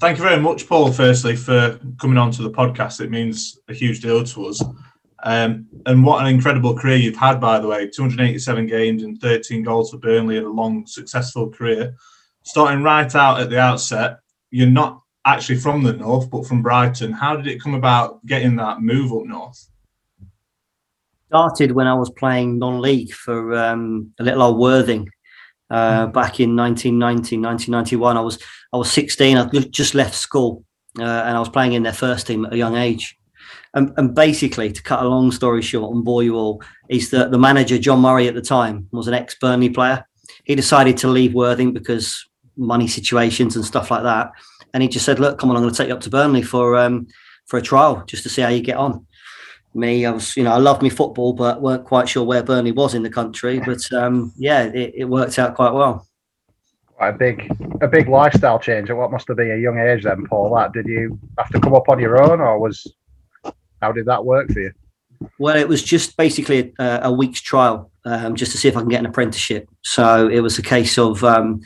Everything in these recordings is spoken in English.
thank you very much, Paul. Firstly, for coming on to the podcast, it means a huge deal to us. Um, and what an incredible career you've had, by the way 287 games and 13 goals for Burnley and a long, successful career. Starting right out at the outset, you're not actually from the north, but from Brighton. How did it come about getting that move up north? Started when I was playing non-league for um, a little old Worthing uh, mm. back in 1990, 1991. I was I was 16. I'd just left school uh, and I was playing in their first team at a young age. And, and, basically, to cut a long story short and bore you all, is that the manager John Murray at the time was an ex Burnley player. He decided to leave Worthing because money situations and stuff like that and he just said, "Look, come on, I'm going to take you up to Burnley for um, for a trial just to see how you get on." Me, I was, you know, I loved me football, but weren't quite sure where Burnley was in the country. But um, yeah, it, it worked out quite well. A big, a big lifestyle change. At what must have been a young age then, Paul. That did you have to come up on your own, or was how did that work for you? Well, it was just basically a, a week's trial, um, just to see if I can get an apprenticeship. So it was a case of um,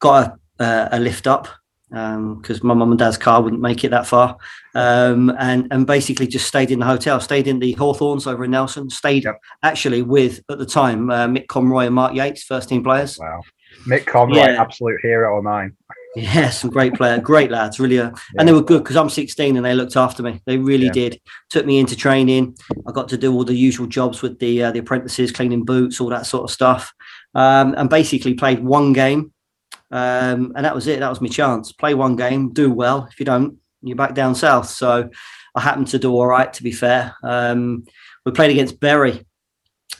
got a, a lift up because um, my mum and dad's car wouldn't make it that far, um, and and basically just stayed in the hotel, stayed in the Hawthorns over in Nelson, stayed yep. actually with at the time uh, Mick Conroy and Mark Yates, first team players. Wow, Mick Conroy, yeah. absolute hero of mine. Yeah, some great player, great lads, really, uh, yeah. and they were good because I'm 16 and they looked after me. They really yeah. did. Took me into training. I got to do all the usual jobs with the uh, the apprentices, cleaning boots, all that sort of stuff, um, and basically played one game um, and that was it. That was my chance. Play one game, do well. If you don't, you're back down south. So I happened to do all right, to be fair. Um, we played against Bury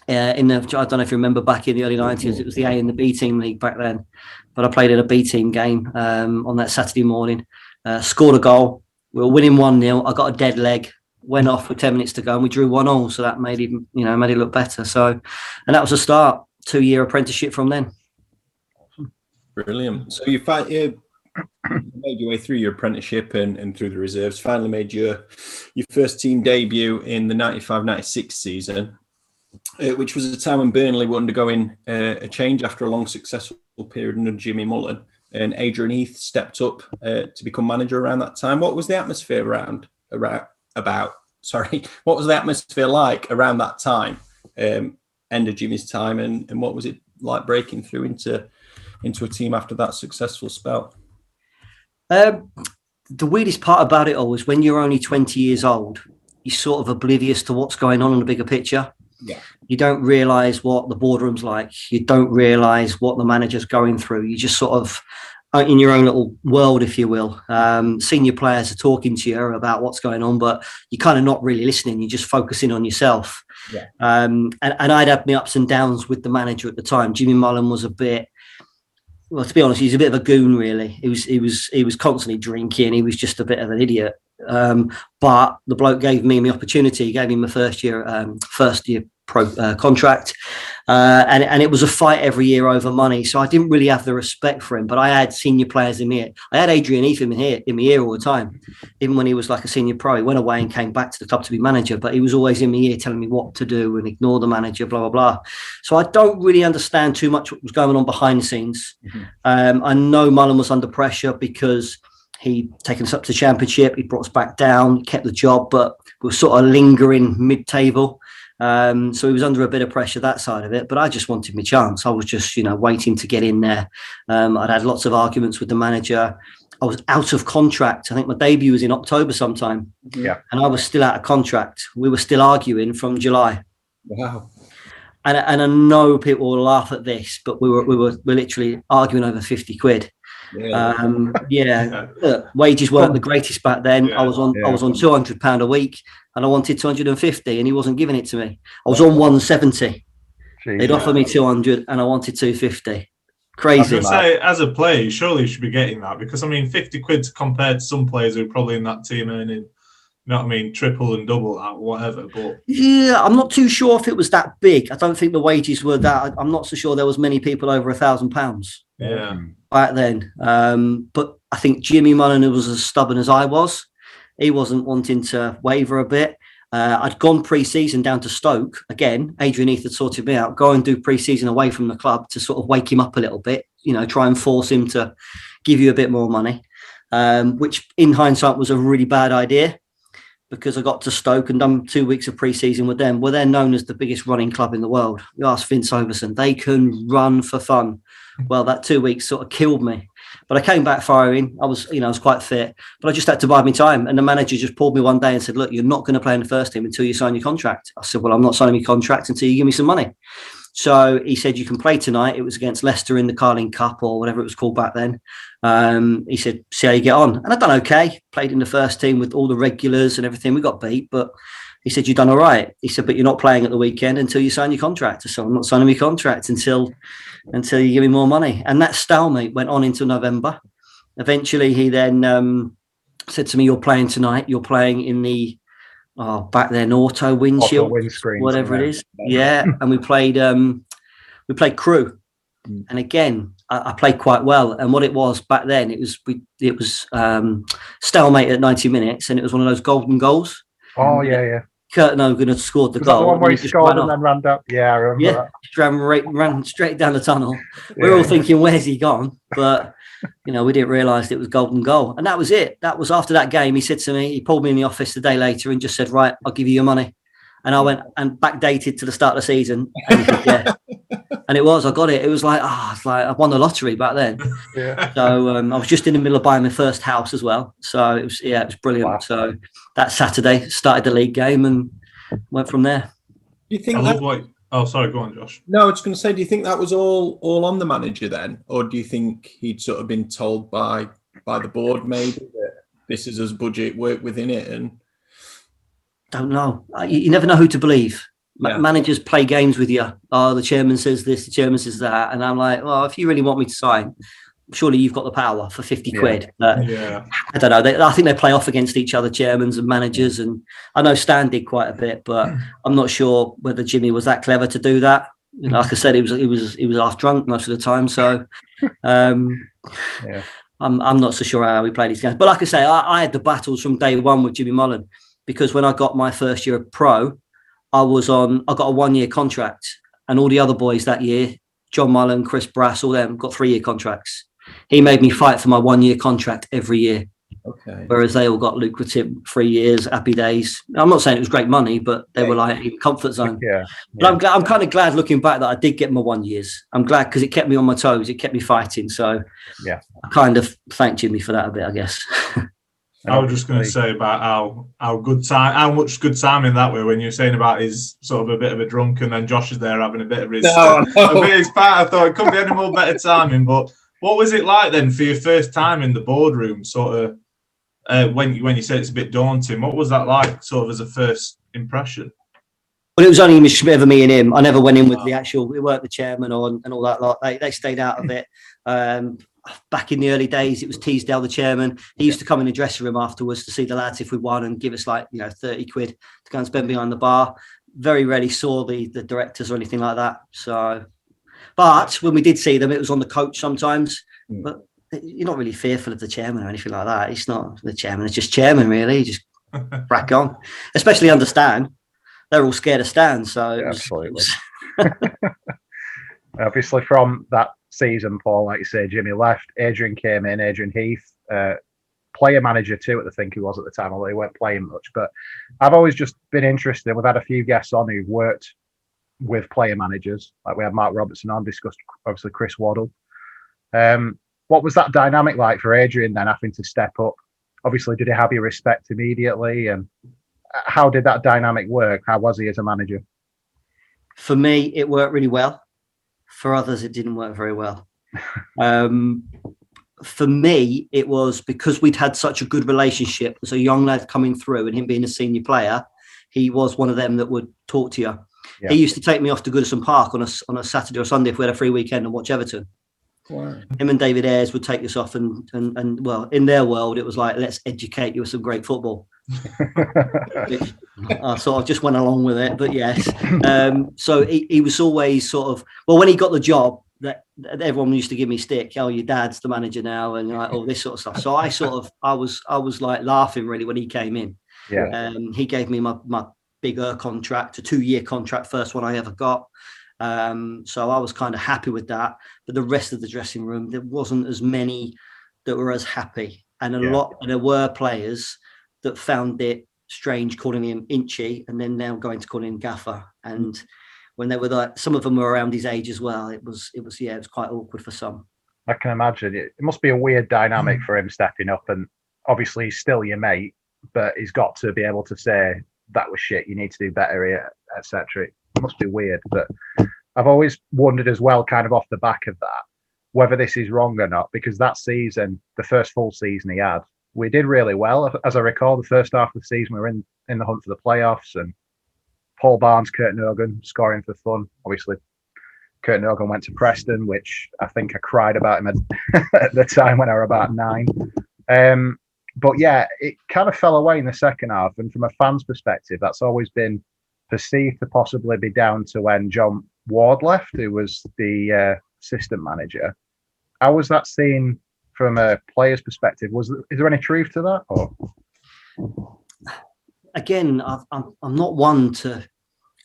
uh, in the, I don't know if you remember back in the early 90s, it was the A and the B team league back then. But I played in a B team game um, on that Saturday morning, uh, scored a goal. We were winning 1 0. I got a dead leg, went off with 10 minutes to go, and we drew 1 all. So that made it, you know, made it look better. So, and that was a start, two year apprenticeship from then. Brilliant. So you, find, you made your way through your apprenticeship and, and through the reserves. Finally, made your your first team debut in the 95-96 season, uh, which was a time when Burnley were undergoing uh, a change after a long successful period under Jimmy Mullen. And Adrian Heath stepped up uh, to become manager around that time. What was the atmosphere around around about? Sorry, what was the atmosphere like around that time? Um, end of Jimmy's time, and, and what was it like breaking through into into a team after that successful spell? Um, the weirdest part about it all is when you're only 20 years old, you're sort of oblivious to what's going on in the bigger picture. Yeah. You don't realize what the boardroom's like. You don't realize what the manager's going through. You just sort of in your own little world, if you will. Um, senior players are talking to you about what's going on, but you're kind of not really listening. You're just focusing on yourself. Yeah. Um, and, and I'd had my ups and downs with the manager at the time. Jimmy Mullen was a bit well, to be honest, he's a bit of a goon. Really, he was he was he was constantly drinking. He was just a bit of an idiot. Um, but the bloke gave me the opportunity. He gave me my first year um, first year pro uh, contract, uh, and and it was a fight every year over money. So I didn't really have the respect for him. But I had senior players in here. I had Adrian Heath in here in my ear all the time, even when he was like a senior pro. He went away and came back to the club to be manager, but he was always in my ear telling me what to do and ignore the manager, blah blah blah. So I don't really understand too much what was going on behind the scenes. Mm-hmm. Um, I know Mullen was under pressure because he'd taken us up to the championship. He brought us back down, kept the job, but we were sort of lingering mid-table. Um, so he was under a bit of pressure that side of it, but I just wanted my chance. I was just, you know, waiting to get in there. Um, I'd had lots of arguments with the manager. I was out of contract. I think my debut was in October sometime. Yeah. And I was still out of contract. We were still arguing from July. Wow. And, and I know people will laugh at this, but we were we were we literally arguing over 50 quid. Yeah. Um, yeah. Look, wages weren't the greatest back then. Yeah. I was on yeah. I was on 200 pound a week and I wanted 250 and he wasn't giving it to me. I was on 170. They'd offer me 200 and I wanted 250. Crazy. I say, as a player, you surely you should be getting that because I mean, 50 quid compared to some players who are probably in that team earning, you know what I mean, triple and double that, whatever. But yeah, I'm not too sure if it was that big. I don't think the wages were that. I'm not so sure there was many people over a thousand pounds. Yeah. Back then, um, but I think Jimmy Mullen was as stubborn as I was he wasn't wanting to waver a bit. Uh, I'd gone pre-season down to Stoke again. Adrian Heath had sorted me out. Go and do pre-season away from the club to sort of wake him up a little bit. You know, try and force him to give you a bit more money. um, which in hindsight was a really bad idea because I got to Stoke and done two weeks of pre-season with them. Well, they're known as the biggest running club in the world. You ask Vince Overson, they can run for fun. Well, that two weeks sort of killed me. But I came back firing. I was, you know, I was quite fit, but I just had to bide my time. And the manager just pulled me one day and said, "Look, you're not going to play in the first team until you sign your contract." I said, "Well, I'm not signing my contract until you give me some money." So he said, "You can play tonight." It was against Leicester in the Carling Cup or whatever it was called back then. Um, he said, "See how you get on." And I've done okay. Played in the first team with all the regulars and everything. We got beat, but he said, "You've done all right." He said, "But you're not playing at the weekend until you sign your contract." So I'm not signing my contract until until you give me more money. And that stalemate went on into November. Eventually, he then um, said to me, "You're playing tonight. You're playing in the oh back then auto windshield, Auto whatever it is." yeah. and we played um, we played Crewe, Mm. and again I, I played quite well. And what it was back then, it was we it was um, stalemate at 90 minutes, and it was one of those golden goals. Oh yeah, yeah. Kurt Nogan had scored the Was goal. the one where he he just scored ran and off. then ran up? Yeah, I remember Yeah, that. ran, right, ran straight down the tunnel. we Yeah, are all yeah. thinking, where's he gone? But you know, we didn't realise it was golden goal, and that was it. That was after that game. He said to me, he pulled me in the office the day later and just said, "Right, I'll give you your money." And I went and backdated to the start of the season, said, yeah. And it was. I got it. It was like, ah, it's like I won the lottery back then. yeah. So um, I was just in the middle of buying my first house as well. So it was, yeah, it was brilliant. Wow. So that Saturday started the league game and went from there. Do you think that love what. Oh, sorry. Go on, Josh. No, I was going to say, do you think that was all all on the manager then, or do you think he'd sort of been told by by the board maybe that this is his budget, work within it, and don't know. Uh, You, you never know who to believe. Ma- Yeah. Managers play games with you. Oh, the chairman says this, the chairman says that, and I'm like, well, if you really want me to sign, surely you've got the power for fifty Yeah. quid. But Yeah. I don't know. They, I think they play off against each other, chairmans and managers, and I know Stan did quite a bit, but I'm not sure whether Jimmy was that clever to do that. You know, like I said, he was he was he was half drunk most of the time, so. Um, Yeah. I'm I'm not so sure how we played these games. But like I say, I, I had the battles from day one with Jimmy Mullen because when I got my first year of pro, I was on I got a one year contract, and all the other boys that year, John Mullin, Chris Brass, all them got three year contracts. He made me fight for my one year contract every year, okay, whereas they all got lucrative three years, happy days. I'm not saying it was great money, but they were like in comfort zone. Yeah. But I'm glad, I'm kind of glad looking back that I did get my one years. I'm glad because it kept me on my toes. It kept me fighting. So Yeah. I kind of thank Jimmy for that a bit, I guess. And I was just going to say about how how good time, how much good timing that way when you were saying about his sort of a bit of a drunk, and then Josh is there having a bit of his No, no. a bit of his part. I thought it couldn't be any more better timing. But what was it like then for your first time in the boardroom? Sort of uh, when you when you said it's a bit daunting. What was that like? Sort of as a first impression. Well, it was only Mr. ever me and him. I never went in with the actual. We weren't the chairman or and all that lot. They they stayed out of it. Um, back in the early days, it was Teasdale, the chairman. He used to come in the dressing room afterwards to see the lads if we won and give us like you know thirty quid to go and spend behind the bar. Very rarely saw the the directors or anything like that. So, but when we did see them, it was on the coach sometimes. Mm. But you're not really fearful of the chairman or anything like that. It's not the chairman. It's just chairman, really. You just crack on. Especially understand. They're all scared of Stan. So Yeah, absolutely. Obviously, from that season, Paul, like you say, Jimmy left. Adrian came in. Adrian Heath, uh, player manager too. I think he was at the time, although he weren't playing much. But I've always just been interested. We've had a few guests on who've worked with player managers. Like we had Mark Robertson on, discussed obviously Chris Waddle. Um, what was that dynamic like for Adrian then, having to step up? Obviously, did he have your respect immediately? And uh, how did that dynamic work? How was he as a manager? for me, it worked really well. For others, it didn't work very well. Um, for me, it was because we'd had such a good relationship as a young lad coming through and him being a senior player, he was one of them that would talk to you. Yeah. He used to take me off to Goodison Park on a, on a Saturday or Sunday if we had a free weekend and watch Everton. Wow. Him and David Ayres would take us off and, and, and well, in their world, it was like, let's educate you with some great football. which I sort of just went along with it. But yes, um, so he, he was always sort of well when he got the job that, that everyone used to give me stick. Oh, your dad's the manager now, and like all this sort of stuff. So I sort of I was I was like laughing really when he came in. yeah. Um, he gave me my my bigger contract, a two year contract, first one I ever got. Um, so I was kind of happy with that. But the rest of the dressing room, there wasn't as many that were as happy. and a Yeah. lot. And there were players that found it strange calling him Inchy, and then now going to call him Gaffer. And when they were like, some of them were around his age as well. It was, it was, yeah, it was quite awkward for some. I can imagine it. It must be a weird dynamic mm. for him stepping up, and obviously he's still your mate, but he's got to be able to say that was shit. You need to do better here, etc. It must be weird, but I've always wondered as well, kind of off the back of that, whether this is wrong or not, because that season, the first full season he had, we did really well. As I recall, the first half of the season we were in in the hunt for the playoffs, and Paul Barnes, Kurt Nogan scoring for fun. Obviously, Kurt Nogan went to Preston, which I think I cried about him at, at the time when I was about nine. Um, but yeah, it kind of fell away in the second half. And from a fan's perspective, that's always been perceived to possibly be down to when John Ward left, who was the uh, assistant manager. How was that seen from a player's perspective? Was is there any truth to that? Or Again, I've, I'm, I'm not one to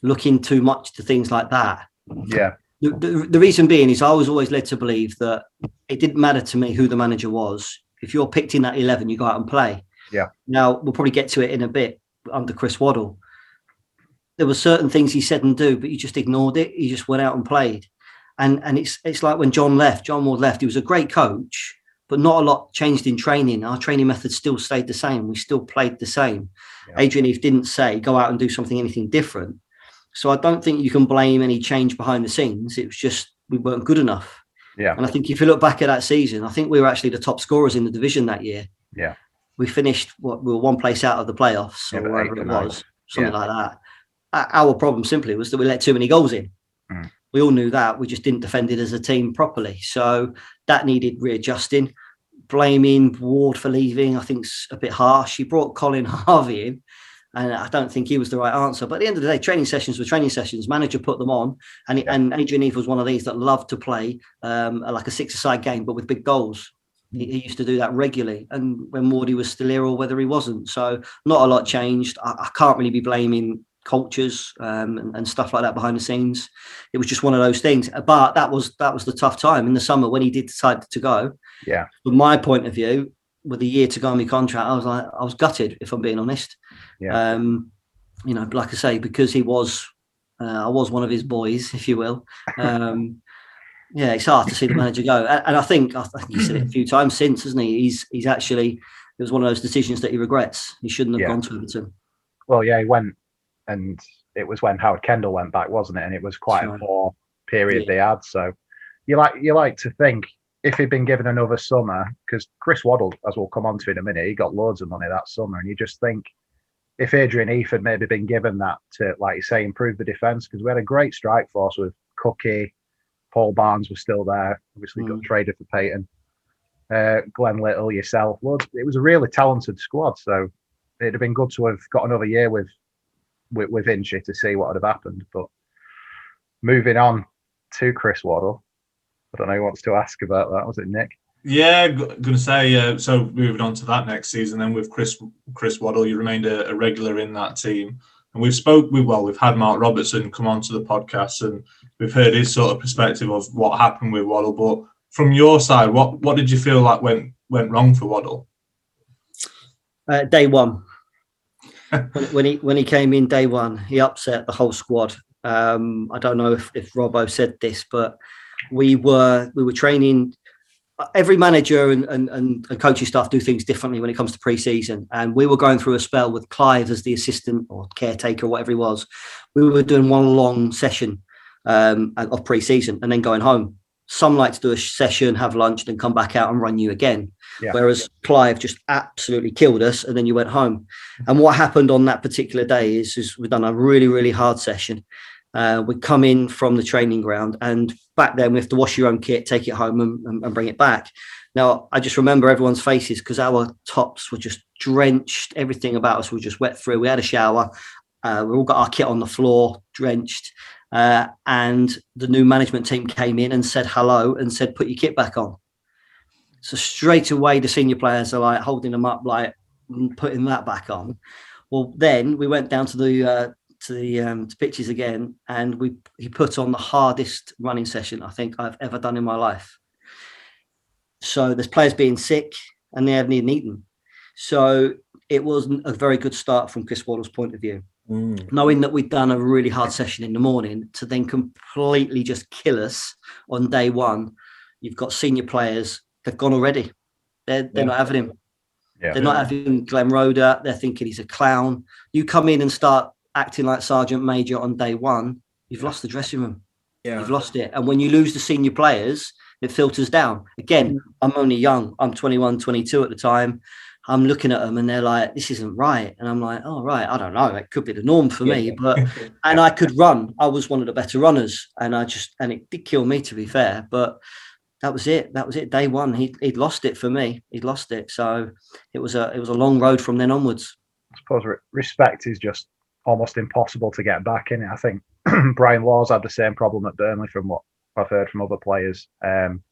look in too much to things like that. yeah, The, the, the reason being is I was always led to believe that it didn't matter to me who the manager was. If you're picked in that 11, you go out and play. Yeah. Now, we'll probably get to it in a bit under Chris Waddle. There were certain things he said and do, but you just ignored it. You just went out and played. And and it's it's like when John left, John Ward left, he was a great coach, but not a lot changed in training. Our training methods still stayed the same. We still played the same. Yeah. Adrian Heath didn't say go out and do something anything different. So I don't think you can blame any change behind the scenes. It was just we weren't good enough. yeah, And I think if you look back at that season, I think we were actually the top scorers in the division that year. Yeah. We finished what we were one place out of the playoffs Yeah, or but wherever it was, something like that. Our problem simply was that we let too many goals in. Mm. We all knew that. We just didn't defend it as a team properly. So that needed readjusting. Blaming Ward for leaving, I think's a bit harsh. He brought Colin Harvey in, and I don't think he was the right answer. But at the end of the day, training sessions were training sessions. Manager put them on, and Yeah. and Adrian Heath was one of these that loved to play um, like a six-a-side game, but with big goals. He, he used to do that regularly, and when Wardy was still here or whether he wasn't. So not a lot changed. I, I can't really be blaming cultures um, and, and stuff like that behind the scenes. It was just one of those things. But that was that was the tough time in the summer when he did decide to go. Yeah. From my point of view, with a year to go on my contract, I was like, I was gutted if I'm being honest. Yeah. Um, you know, like I say, because he was, uh, I was one of his boys, if you will. Um, yeah, it's hard to see the manager go, and, and I think I think he said it a few times since, hasn't he? He's he's actually it was one of those decisions that he regrets. He shouldn't have Yeah. gone to Everton. well, yeah, he went, and it was when Howard Kendall went back, wasn't it? And it was quite Sure. a poor period Yeah. they had. So you like you like to think if he'd been given another summer, because Chris Waddle, as we'll come on to in a minute, he got loads of money that summer, and you just think if Adrian Heath had maybe been given that to, like you say, improve the defence, because we had a great strike force with Cookie, Paul Barnes was still there, obviously got Mm. traded for Payton, uh, Glenn Little, yourself, loads. It was a really talented squad, so it'd have been good to have got another year with with, with Inchy to see what would have happened. But moving on to Chris Waddle, I don't know who wants to ask about that. Was it Nick? Yeah, g- going to say. Uh, so moving on to that next season, then with Chris Chris Waddle, you remained a, a regular in that team, and we've spoke with well, we've had Mark Robertson come onto the podcast, and we've heard his sort of perspective of what happened with Waddle. But from your side, what what did you feel like went went wrong for Waddle? Uh, day one, when, when he when he came in day one, he upset the whole squad. Um, I don't know if, if Robbo said this, but we were we were training. Every manager and, and, and, and coaching staff do things differently when it comes to pre-season. And we were going through a spell with Clive as the assistant or caretaker, whatever he was. We were doing one long session um, of pre-season and then going home. Some like to do a session, have lunch, then come back out and run you again. Yeah. Whereas Clive just absolutely killed us, and then you went home. And what happened on that particular day is, is we've done a really, really hard session. Uh, we come in from the training ground, and back then we have to wash your own kit, take it home, and, and, and bring it back. Now, I just remember everyone's faces because our tops were just drenched. Everything about us was just wet through. We had a shower. Uh, we all got our kit on the floor, drenched. Uh, and the new management team came in and said hello and said, put your kit back on. So straight away, the senior players are like holding them up, like "Mm, putting that back on. Well, then we went down to the uh, to the um, to pitches again, and we he put on the hardest running session I think I've ever done in my life. So there's players being sick. and they haven't even eaten. So it wasn't a very good start from Chris Waddle's point of view. Mm. Knowing that we'd done a really hard session in the morning to then completely just kill us on day one, you've got senior players, they've gone already. They're, they're Yeah. not having him. Yeah. They're not having Glenn Roeder. They're thinking he's a clown. You come in and start acting like Sergeant Major on day one, you've lost the dressing room. Yeah. You've lost it. And when you lose the senior players, it filters down. Again, I'm only young. I'm 21, 22 at the time. I'm looking at them and they're like, this isn't right. And I'm like, oh, right. I don't know. It could be the norm for me. But, and I could run. I was one of the better runners. And I just, and it did kill me to be fair. But that was it. That was it. Day one, he, he'd lost it for me. He'd lost it. So it was a, it was a long road from then onwards. I suppose respect is just almost impossible to get back in it. I think Brian Laws had the same problem at Burnley from what I've heard from other players. Um,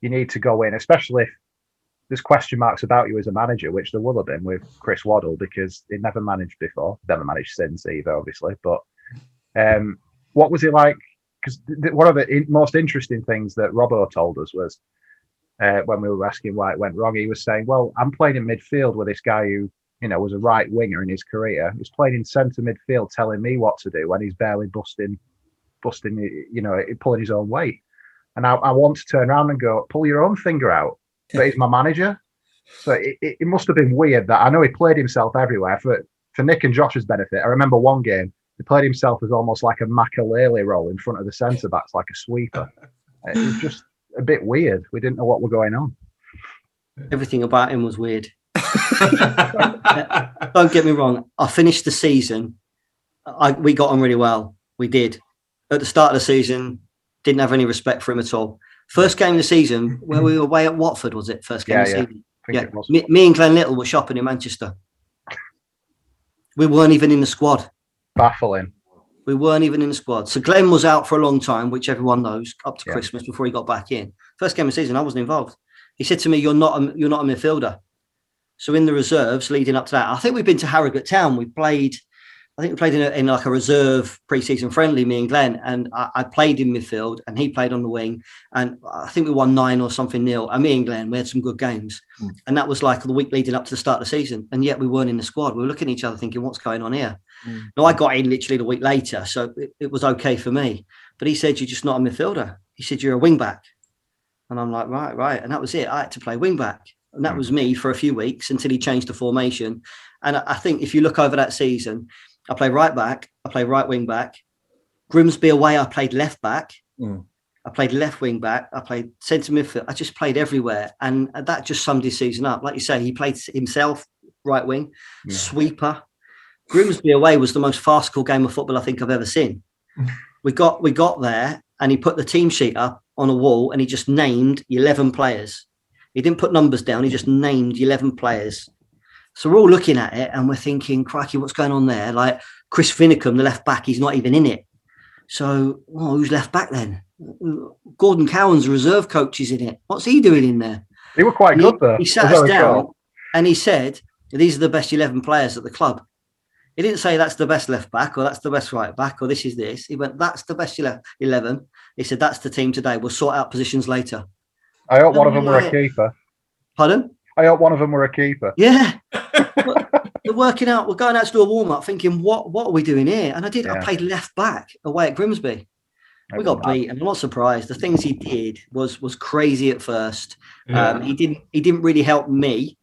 you need to go in, especially if there's question marks about you as a manager, which there will have been with Chris Waddle because he never managed before, never managed since either, obviously. But um, what was it like? Because one of the most interesting things that Robbo told us was uh, when we were asking why it went wrong, he was saying, "Well, I'm playing in midfield with this guy who you know, was a right winger in his career. He's playing in centre midfield, telling me what to do when he's barely busting, busting, you know, pulling his own weight. And I, I want to turn around and go, pull your own finger out. But he's my manager. So it, it, must have been weird that I know he played himself everywhere for, for Nick and Josh's benefit. I remember one game, he played himself as almost like a Makelele role in front of the centre backs, like a sweeper. Uh, it was just a bit weird. We didn't know what was going on. Everything about him was weird. Don't get me wrong. I finished the season. I, we got on really well. We did. At the start of the season, didn't have any respect for him at all. First game of the season, where we were away at Watford, was it? First game Yeah, of the yeah. season. Yeah. Me, me and Glenn Little were shopping in Manchester. We weren't even in the squad. baffling. We weren't even in the squad. So Glenn was out for a long time, which everyone knows, up to Yeah. Christmas before he got back in. First game of the season, I wasn't involved. He said to me, "You're not a, you're not a midfielder." So in the reserves leading up to that, I think we've been to Harrogate Town. We played, I think we played in, a, in like a reserve preseason friendly, me and Glenn, and I, I played in midfield and he played on the wing. And I think we won nine or something nil. And me and Glenn, we had some good games. Mm. And that was like the week leading up to the start of the season. And yet we weren't in the squad. We were looking at each other thinking, what's going on here? Mm. No, I got in literally the week later, so it, it was okay for me. But he said, You're just not a midfielder. He said, You're a wing back. And I'm like, Right, right. And that was it. I had to play wing back. And that was me for a few weeks until he changed the formation. And I I think if you look over that season, I played right back, I played right wing back. Grimsby away, I played left back. Mm. I played left wing back. I played centre midfield. I just played everywhere. And that just summed his season up. Like you say, he played himself right wing, Yeah. sweeper. Grimsby away was the most farcical game of football I think I've ever seen. we got we got there and he put the team sheet up on a wall and he just named 11 players. He didn't put numbers down, he just named 11 players. So we're all looking at it and we're thinking, crikey, what's going on there? Like Chris Vinnicombe, the left back, he's not even in it. So, well, who's left back then? Gordon Cowans reserve coach is in it. What's he doing in there? They were quite And good though. He, sat us down and he said, These are the best 11 players at the club. He didn't say that's the best left back or that's the best right back or this is this. He went, That's the best ele- 11. He said, That's the team today. We'll sort out positions later. I hope one of them were a keeper. Pardon? I hope one of them were a keeper. Yeah. We're working out, we're going out to do a warm up thinking, What what are we doing here? And I did, I played left back away at Grimsby. We got beat, and I'm not surprised. The things he did was was crazy at first. Um, he didn't he didn't really help me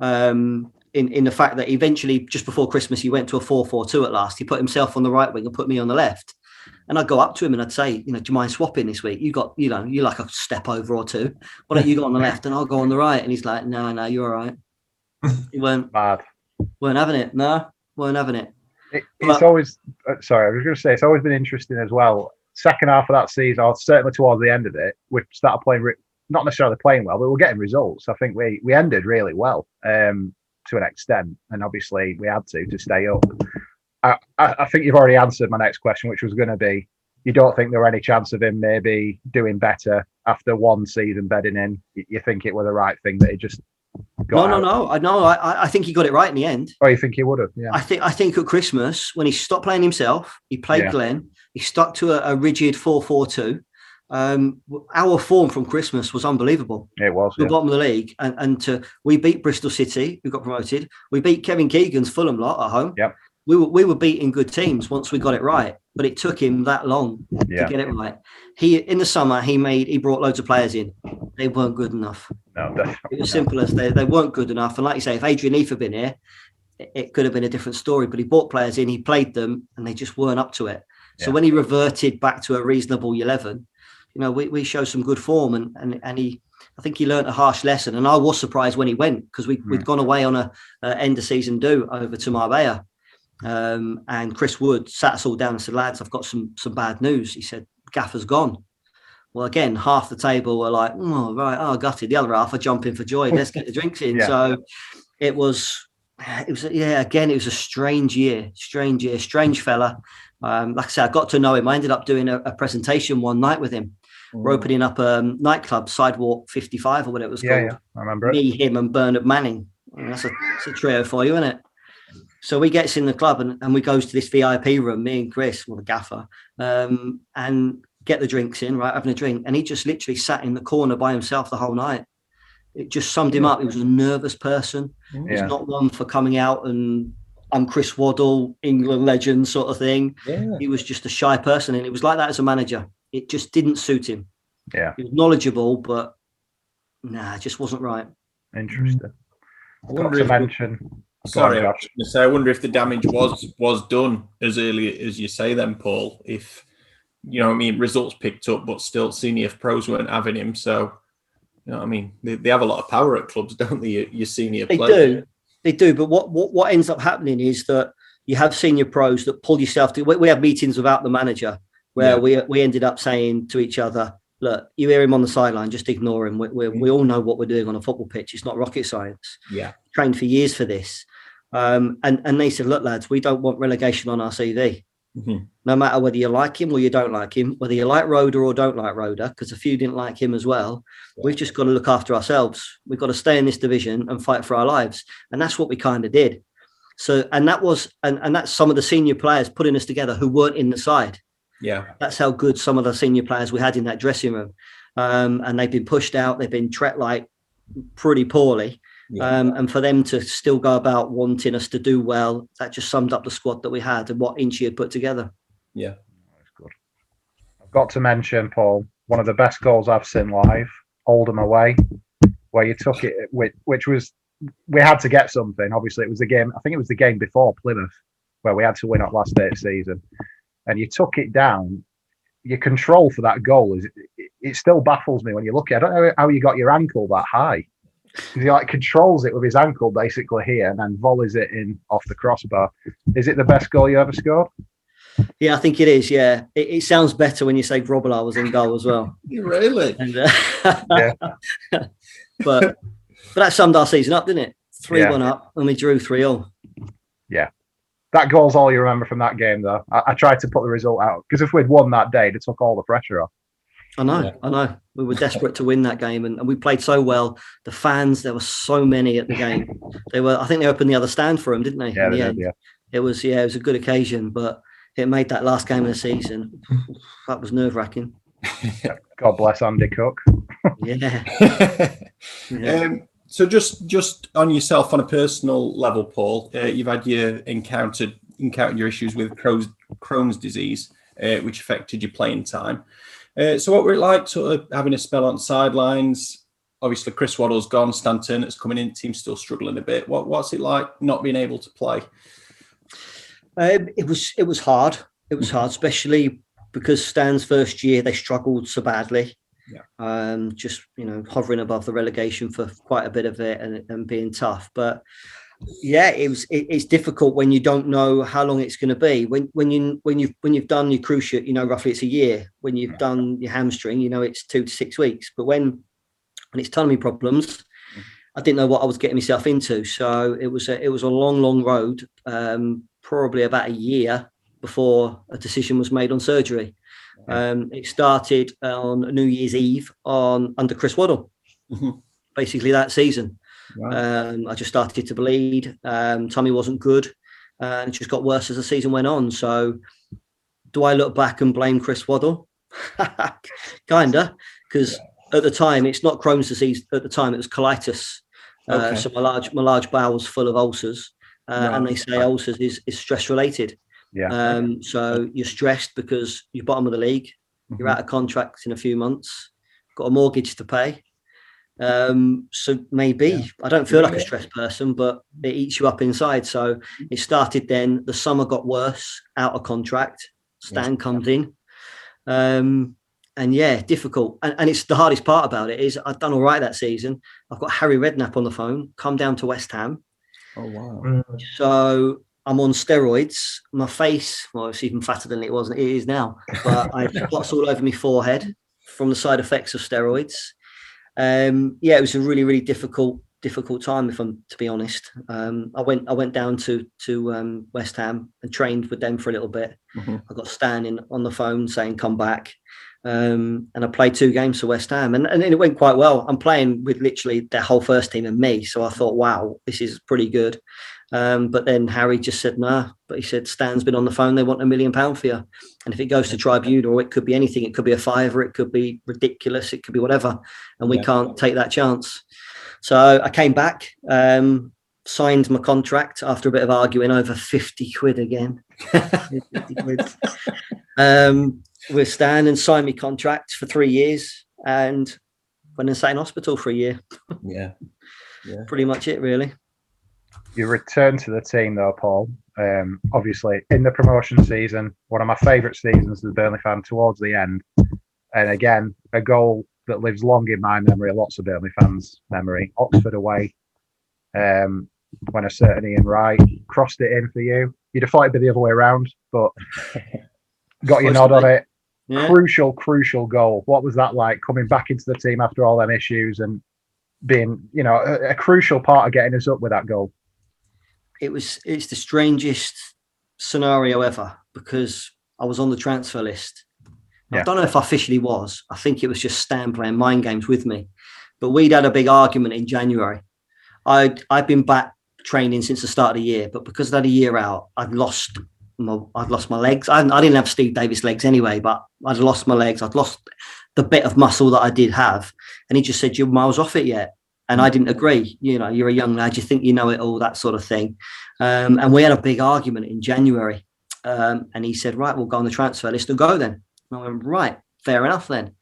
um, in in the fact that eventually just before Christmas he went to a four four two at last. He put himself on the right wing and put me on the left. And I'd go up to him and I'd say, you know, do you mind swapping this week? You got, you know, you like a step over or two. Why don't you go on the left and I'll go on the right? And he's like, no, no, you're all right. He weren't Mad. weren't having it. No, weren't having it. It, Well- it's always uh, sorry. I was going to say it's always been interesting as well. Second half of that season, or certainly towards the end of it, we started playing not necessarily playing well, but we we're getting results. I think we we ended really well um, to an extent, and obviously we had to to stay up. I, I, think you've already answered my next question, which was going to be: you don't think there were any chance of him maybe doing better after one season bedding in? You, think it was the right thing that he just got No, no, no. I know. I, I- I think he got it right in the end. Oh, you think he would have? Yeah. I think I think at Christmas when he stopped playing himself, he played Yeah. Glenn. He stuck to a, a rigid four four two, um, our form from Christmas was unbelievable. It was. The Yeah. bottom of the league, and, and to we beat Bristol City, who got promoted. We beat Kevin Keegan's Fulham lot at home. Yep. We were we were beating good teams once we got it right, but it took him that long Yeah. to get it right. He in the summer he made he brought loads of players in. They weren't good enough. No, It was simple as they, they weren't good enough. And like you say, if Adrian Heath had been here, it, could have been a different story. But he brought players in, he played them, and they just weren't up to it. So Yeah. when he reverted back to a reasonable eleven, you know, we, we showed some good form, and and and he, I think he learnt a harsh lesson. And I was surprised when he went because we we'd hmm. gone away on a, a end of season do over to Marbella. Um, and Chris Wood sat us all down and said, "Lads, I've got some some bad news." He said, "Gaffer's gone." Well, again, half the table were like, "Oh, right, oh, gutted." The other half are jumping for joy. Let's get the drinks in. Yeah. So it was, it was, yeah. Again, it was a strange year, strange year, strange fella. Um, like I said, I got to know him. I ended up doing a, a presentation one night with him. We're opening up a um, nightclub, Sidewalk 55 or whatever it was Yeah, called yeah. I remember it. me, him, and Bernard Manning. And that's a, that's a trio for you, isn't it? So we gets in the club and, and we goes to this VIP room, me and Chris, well, the gaffer, um, and get the drinks in, right, having a drink. And he just literally sat in the corner by himself the whole night. It just summed him up. He was a nervous person. He's not one for coming out and I'm Chris Waddle, England legend sort of thing. Yeah. He was just a shy person. And it was like that as a manager. It just didn't suit him. Yeah. He was knowledgeable, but nah, it just wasn't right. Interesting. I Got wonder to if mention. Sorry, I on, was going to say. I wonder if the damage was was done as early as you say. Then, Paul, if you know, I mean, results picked up, but still, senior pros weren't having him. So, you know, I mean, they, they have a lot of power at clubs, don't they? Your, your senior They players. do, they do. But what, what what ends up happening is that you have senior pros that pull yourself to. We, we have meetings without the manager where Yeah. we we ended up saying to each other, "Look, you hear him on the sideline, just ignore him. We, we, mm. we all know what we're doing on a football pitch. It's not rocket science. Yeah. Trained for years for this." Um, and and they said, "Look, lads, we don't want relegation on our CV." Mhm. no matter whether you like him or you don't like him, whether you like Roeder or don't like Roeder, because a few didn't like him as well. We've just got to look after ourselves. We've got to stay in this division and fight for our lives. And that's what we kind of did. So, and that was, and, and that's some of the senior players putting us together who weren't in the side. Yeah. That's how good some of the senior players we had in that dressing room. Um, and they've been pushed out, they've been treated like pretty poorly. Yeah. Um, and for them to still go about wanting us to do well, that just summed up the squad that we had and what Inchy had put together. Yeah. That's good. I've got to mention, Paul, one of the best goals I've seen live, Oldham away, where you took it, which, which was, we had to get something. Obviously, it was the game, I think it was the game before Plymouth, where we had to win at last day of season. And you took it down. Your control for that goal is, it, it still baffles me when you look at it. I don't know how you got your ankle that high. 'Cause He like controls it with his ankle basically here and then volleys it in off the crossbar. Is it the best goal you ever scored? Yeah, I think it is. Yeah, it, it sounds better when you say Grobbelaar was in goal as well. Really? And, uh, but but that summed our season up, didn't it? Three Yeah. one up, and we drew three all. Yeah, that goal's all you remember from that game, though. I, I tried to put the result out because if we'd won that day, it took all the pressure off. I know, Yeah. I know. We were desperate to win that game, and, and we played so well. The fans, there were so many at the game. They were, I think, they opened the other stand for them, didn't they? Yeah, they the did, yeah. It was, yeah, it was a good occasion, but it made that last game of the season. That was nerve wracking. God bless Andy Cooke. Yeah, yeah. Um, so just just on yourself on a personal level, Paul, uh, you've had your encountered encountered your issues with Crohn's, Crohn's disease, uh, which affected your playing time. Uh, so what were it like, sort of having a spell on sidelines? Obviously, Chris Waddle's gone. Stan Ternent's coming in. Team's still struggling a bit. What what's it like not being able to play? Um, it was it was hard. It was hard, especially because Stan's first year they struggled so badly. Yeah. Um, just you know, hovering above the relegation for quite a bit of it and, and being tough. But yeah, it was it, it's difficult when you don't know how long it's going to be. When when you when you've when you've done your cruciate, you know roughly it's a year. When you've done your hamstring, you know it's two to six weeks. But when when it's tummy problems, I didn't know what I was getting myself into. So it was a, it was a long, long road. Um, probably about a year before a decision was made on surgery. Um, it started on New Year's Eve on under Chris Waddle, Mhm. basically that season. Um, I just started to bleed. Um, tummy wasn't good, and it just got worse as the season went on. So, do I look back and blame Chris Waddle? Kinda, because at the time it's not Crohn's disease. At the time it was colitis. Uh, Okay. so my large my large bowel's full of ulcers, uh, and they say ulcers is, is stress related. Yeah. Um, so you're stressed because you're bottom of the league. You're Mhm. out of contract in a few months. Got a mortgage to pay. Um, so maybe Yeah. I don't feel like a Yeah. stressed person, but it eats you up inside. So it started then. The summer got worse. Out of contract. Stan comes in. Um, and yeah, difficult. And, and it's the hardest part about it is I've done all right that season. I've got Harry Redknapp on the phone. Come down to West Ham. Oh wow. So I'm on steroids. My face, well, it's even fatter than it was. It is now, but I have spots all over my forehead from the side effects of steroids. Um, yeah, it was a really, really difficult, difficult time. If I'm to be honest, um, I went, I went down to to um, West Ham and trained with them for a little bit. Mhm. I got standing on the phone saying, "Come back." Um, and I played two games for West Ham, and, and it went quite well. I'm playing with literally their whole first team and me, so I thought, "Wow, this is pretty good." Um, but then Harry just said, "Nah." But he said, "Stan's been on the phone. They want a million pound for you, and if it goes to tribunal, it could be anything. It could be a fiver. It could be ridiculous. It could be whatever, and we Yeah. can't take that chance." So I came back, um, signed my contract after a bit of arguing over fifty quid again. 50 quid. um, with Stan and signed my contract for three years, and went and sat in hospital for a year. Yeah. Pretty much it, really. You return to the team though, Paul. Um, obviously, in the promotion season, one of my favourite seasons as a Burnley fan towards the end. And again, a goal that lives long in my memory, lots of Burnley fans' memory. Oxford away, um, when a certain Ian Wright crossed it in for you. You'd have thought it'd be the other way around, but got your nod on it. Yeah. Crucial, crucial goal. What was that like coming back into the team after all them issues and being, you know, a, a crucial part of getting us up with that goal? It was it's the strangest scenario ever because I was on the transfer list. I don't know if I officially was. I think it was just Stan playing mind games with me. But we'd had a big argument in January. I'd I'd been back training since the start of the year, but because I'd had a year out, I'd lost my I'd lost my legs. I, I didn't have Steve Davis legs anyway, but I'd lost my legs. I'd lost the bit of muscle that I did have. And he just said, You're miles off it yet. And I didn't agree. You know, you're a young lad, you think you know it all, that sort of thing. Um, and we had a big argument in January. Um, and he said, Right, we'll go on the transfer list and go then. And I went, Right, fair enough then.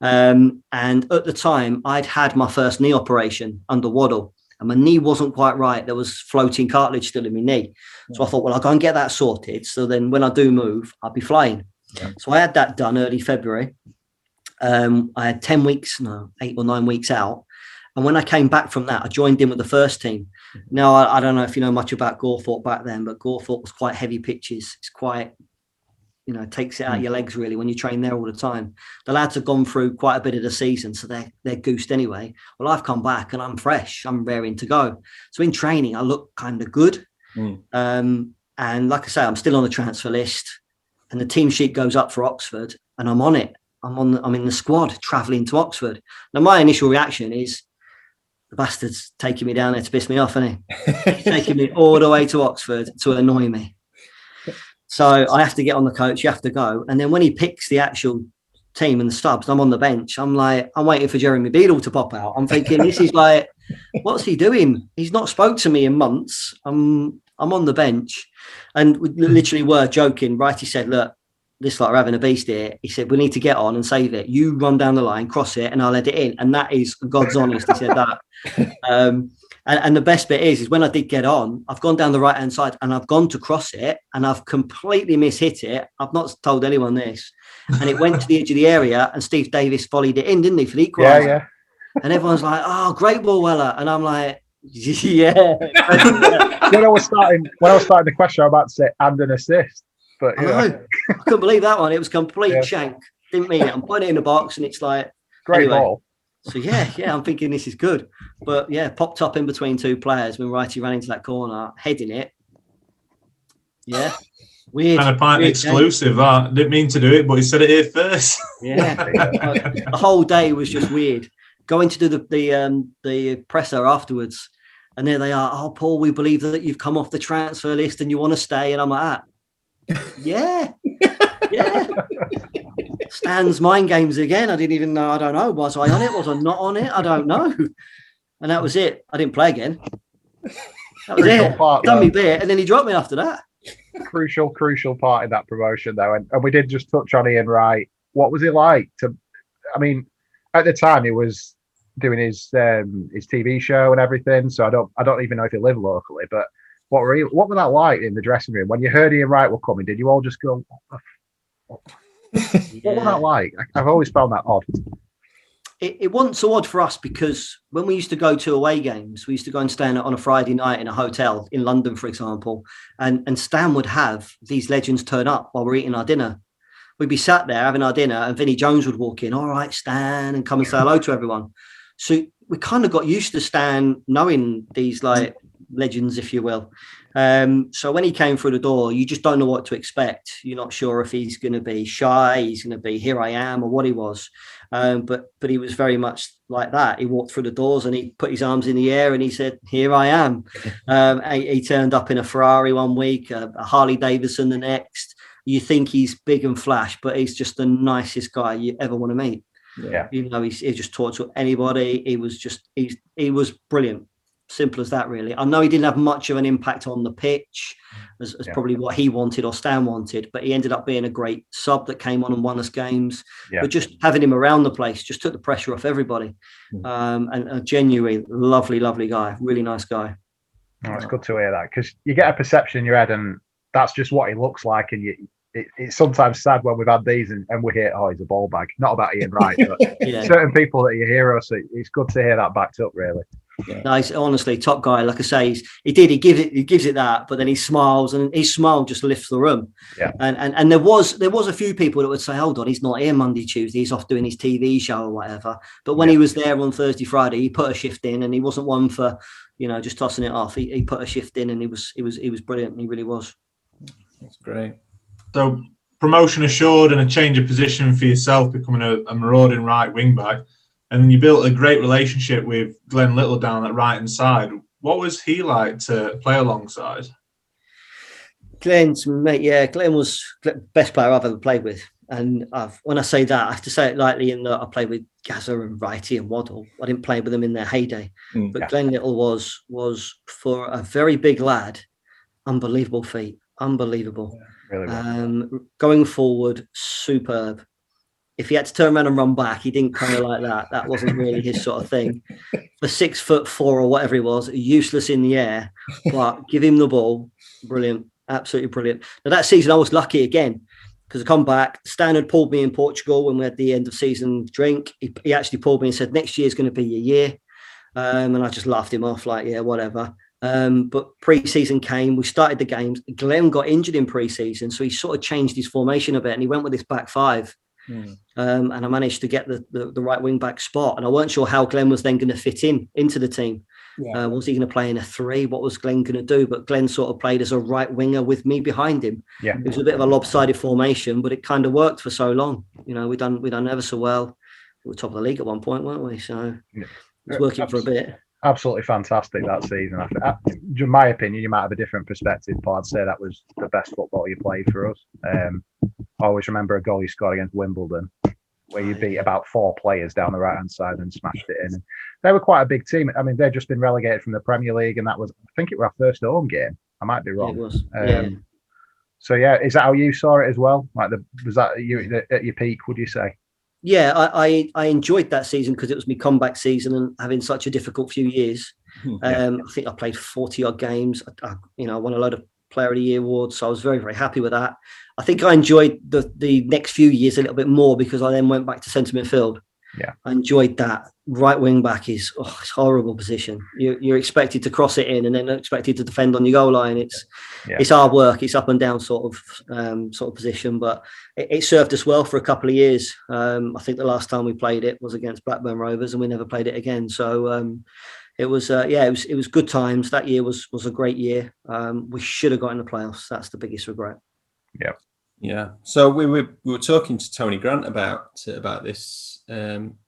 Um, and at the time, I'd had my first knee operation under Waddle, and my knee wasn't quite right. There was floating cartilage still in my knee. So I thought, Well, I'll go and get that sorted. So then when I do move, I'll be flying. Yeah. So I had that done early February. Um, I had 10 weeks, no, eight or nine weeks out. And when I came back from that, I joined in with the first team. Now, I, I don't know if you know much about Gawthorpe back then, but Gawthorpe was quite heavy pitches. It's quite, you know, takes it out of your legs really when you train there all the time. The lads have gone through quite a bit of the season, so they're they're goosed anyway. Well, I've come back and I'm fresh. I'm raring to go. So in training, I look kind of good. Mm. Um, and like I say, I'm still on the transfer list, and the team sheet goes up for Oxford, and I'm on it. I'm on. I'm in the squad traveling to Oxford. Now, my initial reaction is, the bastard's taking me down there to piss me off, isn't he? taking me all the way to Oxford to annoy me. So I have to get on the coach. You have to go, and then when he picks the actual team and the subs, I'm on the bench. I'm like, I'm waiting for Jeremy Beadle to pop out. I'm thinking, this is like, what's he doing? He's not spoke to me in months. I'm I'm on the bench, and we literally were joking. Right? He said, look. This like we're having a beast here. He said, "We need to get on and save it. You run down the line, cross it, and I'll let it in." And that is God's honest. He said that. Um, and, and the best bit is, is when I did get on, I've gone down the right hand side and I've gone to cross it and I've completely mishit it. I've not told anyone this, and it went to the edge of the area and Steve Davis volleyed it in, didn't he, for the Yeah, equaliser? yeah. And everyone's like, "Oh, great ball, Weller," and I'm like, "Yeah." when I was starting, when I was starting the question, I was about to say and an assist, but I you know, know. I couldn't believe that one. It was complete Yeah. shank. Didn't mean it. I'm putting it in the box, and it's like, great Anyway. ball. so yeah, yeah. I'm thinking this is good, but yeah, popped up in between two players when Righty ran into that corner, heading it. Yeah, weird. Kind of pint exclusive. That didn't mean to do it, but he said it here first. Yeah, the whole day was just weird. Going to do the the um the presser afterwards, and there they are. Oh, Paul, we believe that you've come off the transfer list and you want to stay, and I'm like, ah, yeah, yeah. Stan's mind games again. I didn't even know. I don't know. Was I on it? Was I not on it? I don't know. And that was it. I didn't play again. That was Crucial it. part, Done though. me bit, and then he dropped me after that. crucial, crucial part in that promotion, though. And, and we did just touch on Ian Wright. What was it like to? I mean, at the time he was doing his um, his TV show and everything. So I don't I don't even know if he lived locally. But what were he, what was that like in the dressing room when you heard Ian Wright were coming? Did you all just go? What, the f- what was that like? I, I've always found that odd. it, it wasn't so odd for us because when we used to go to away games, we used to go and stay on a- on a Friday night in a hotel in London, for example, and and Stan would have these legends turn up while we're eating our dinner. We'd be sat there having our dinner, and Vinnie Jones would walk in. All right, Stan, and come and say hello to everyone. So we kind of got used to Stan knowing these like legends, if you will. Um, so when he came through the door, you just don't know what to expect. You're not sure if he's going to be shy, he's going to be here I am, or what he was. Um, but but he was very much like that. He walked through the doors and he put his arms in the air and he said, "Here I am." Um, he, he turned up in a Ferrari one week, a, a Harley Davidson the next. You think he's big and flash, but he's just the nicest guy you ever want to meet. Yeah. You know, he's, he just talked to anybody. He was just he he was brilliant. Simple as that, really. I know he didn't have much of an impact on the pitch, as, as Yeah. probably what he wanted or Stan wanted, but he ended up being a great sub that came on and won us games. Yeah. But just having him around the place just took the pressure off everybody. Mm. Um, and a genuine, lovely, lovely guy, really nice guy. Oh, it's good to hear that because you get a perception in your head, and that's just what he looks like. And you, it, it's sometimes sad when we've had these and, and we hear, "Oh, he's a ball bag." Not about Ian Wright, but Yeah. certain people that you hear us. It, it's good to hear that backed up, really. No, he's honestly top guy. Like I say, he's, he did. He gives it. He gives it that, but then he smiles, and his smile just lifts the room. Yeah. And and and there was there was a few people that would say, "Hold on, he's not here Monday, Tuesday. He's off doing his TV show or whatever." But when Yeah. he was there on Thursday, Friday, he put a shift in, and he wasn't one for you know just tossing it off. He, he put a shift in, and he was he was he was brilliant. He really was. That's great. So promotion assured and a change of position for yourself, becoming a, a marauding right wing back, and then you built a great relationship with Glenn Little down that right hand side. What was he like to play alongside? Glenn's mate, yeah, Glenn was the best player I've ever played with. And I've, when I say that, I have to say it lightly in that I played with Gazza and Wrighty and Waddle. I didn't play with them in their heyday, Mm, but yeah. Glenn Little was was for a very big lad, unbelievable feat, unbelievable. Really well. Um, going forward, superb. If he had to turn around and run back, he didn't kind of like that. That wasn't really his sort of thing. For six foot four or whatever he was, useless in the air, but give him the ball, brilliant, absolutely brilliant. Now that season, I was lucky again because I come back. Stan had pulled me in Portugal when we had the end of season drink. He, he actually pulled me and said, "Next year is going to be your year," um, and I just laughed him off, like, "Yeah, whatever." Um, but pre-season came, we started the games. Glenn got injured in pre-season, so he sort of changed his formation a bit, and he went with his back five. Mm. Um, and I managed to get the, the the right wing back spot, and I weren't sure how Glenn was then going to fit in into the team. Yeah. Uh, was he going to play in a three? What was Glenn going to do? But Glenn sort of played as a right winger with me behind him. Yeah. It was a bit of a lopsided formation, but it kind of worked for so long. You know, we done we done ever so well. We were top of the league at one point, weren't we? So Yeah. it was working for a bit. Absolutely fantastic that season. After, uh, in my opinion, you might have a different perspective, but I'd say that was the best football you played for us. Um, I always remember a goal you scored against Wimbledon, where you beat about four players down the right hand side and smashed it in. And they were quite a big team. I mean, they'd just been relegated from the Premier League, and that was, I think, it was our first home game. I might be wrong. It was. Um, yeah. So yeah, is that how you saw it as well? Like, the, was that you at your peak? Would you say? yeah, I, I, I enjoyed that season because it was my comeback season and having such a difficult few years. Hmm. Yeah. Um, I think I played 40 odd games. I, I, you know, I won a lot of player of the year award. So I was very, very happy with that. I think I enjoyed the, the next few years a little bit more because I then went back to centre midfield. Yeah. I enjoyed that. Right wing back is oh, it's a horrible position. You, you're expected to cross it in and then expected to defend on your goal line. It's Yeah. it's hard work. It's up and down sort of um, sort of position, but it, it served us well for a couple of years. Um, I think the last time we played it was against Blackburn Rovers, and we never played it again. So um, it was uh, yeah, it was it was good times. That year was was a great year. Um, we should have got in the playoffs. That's the biggest regret. Yeah. Yeah. So we were we were talking to Tony Grant about about this um,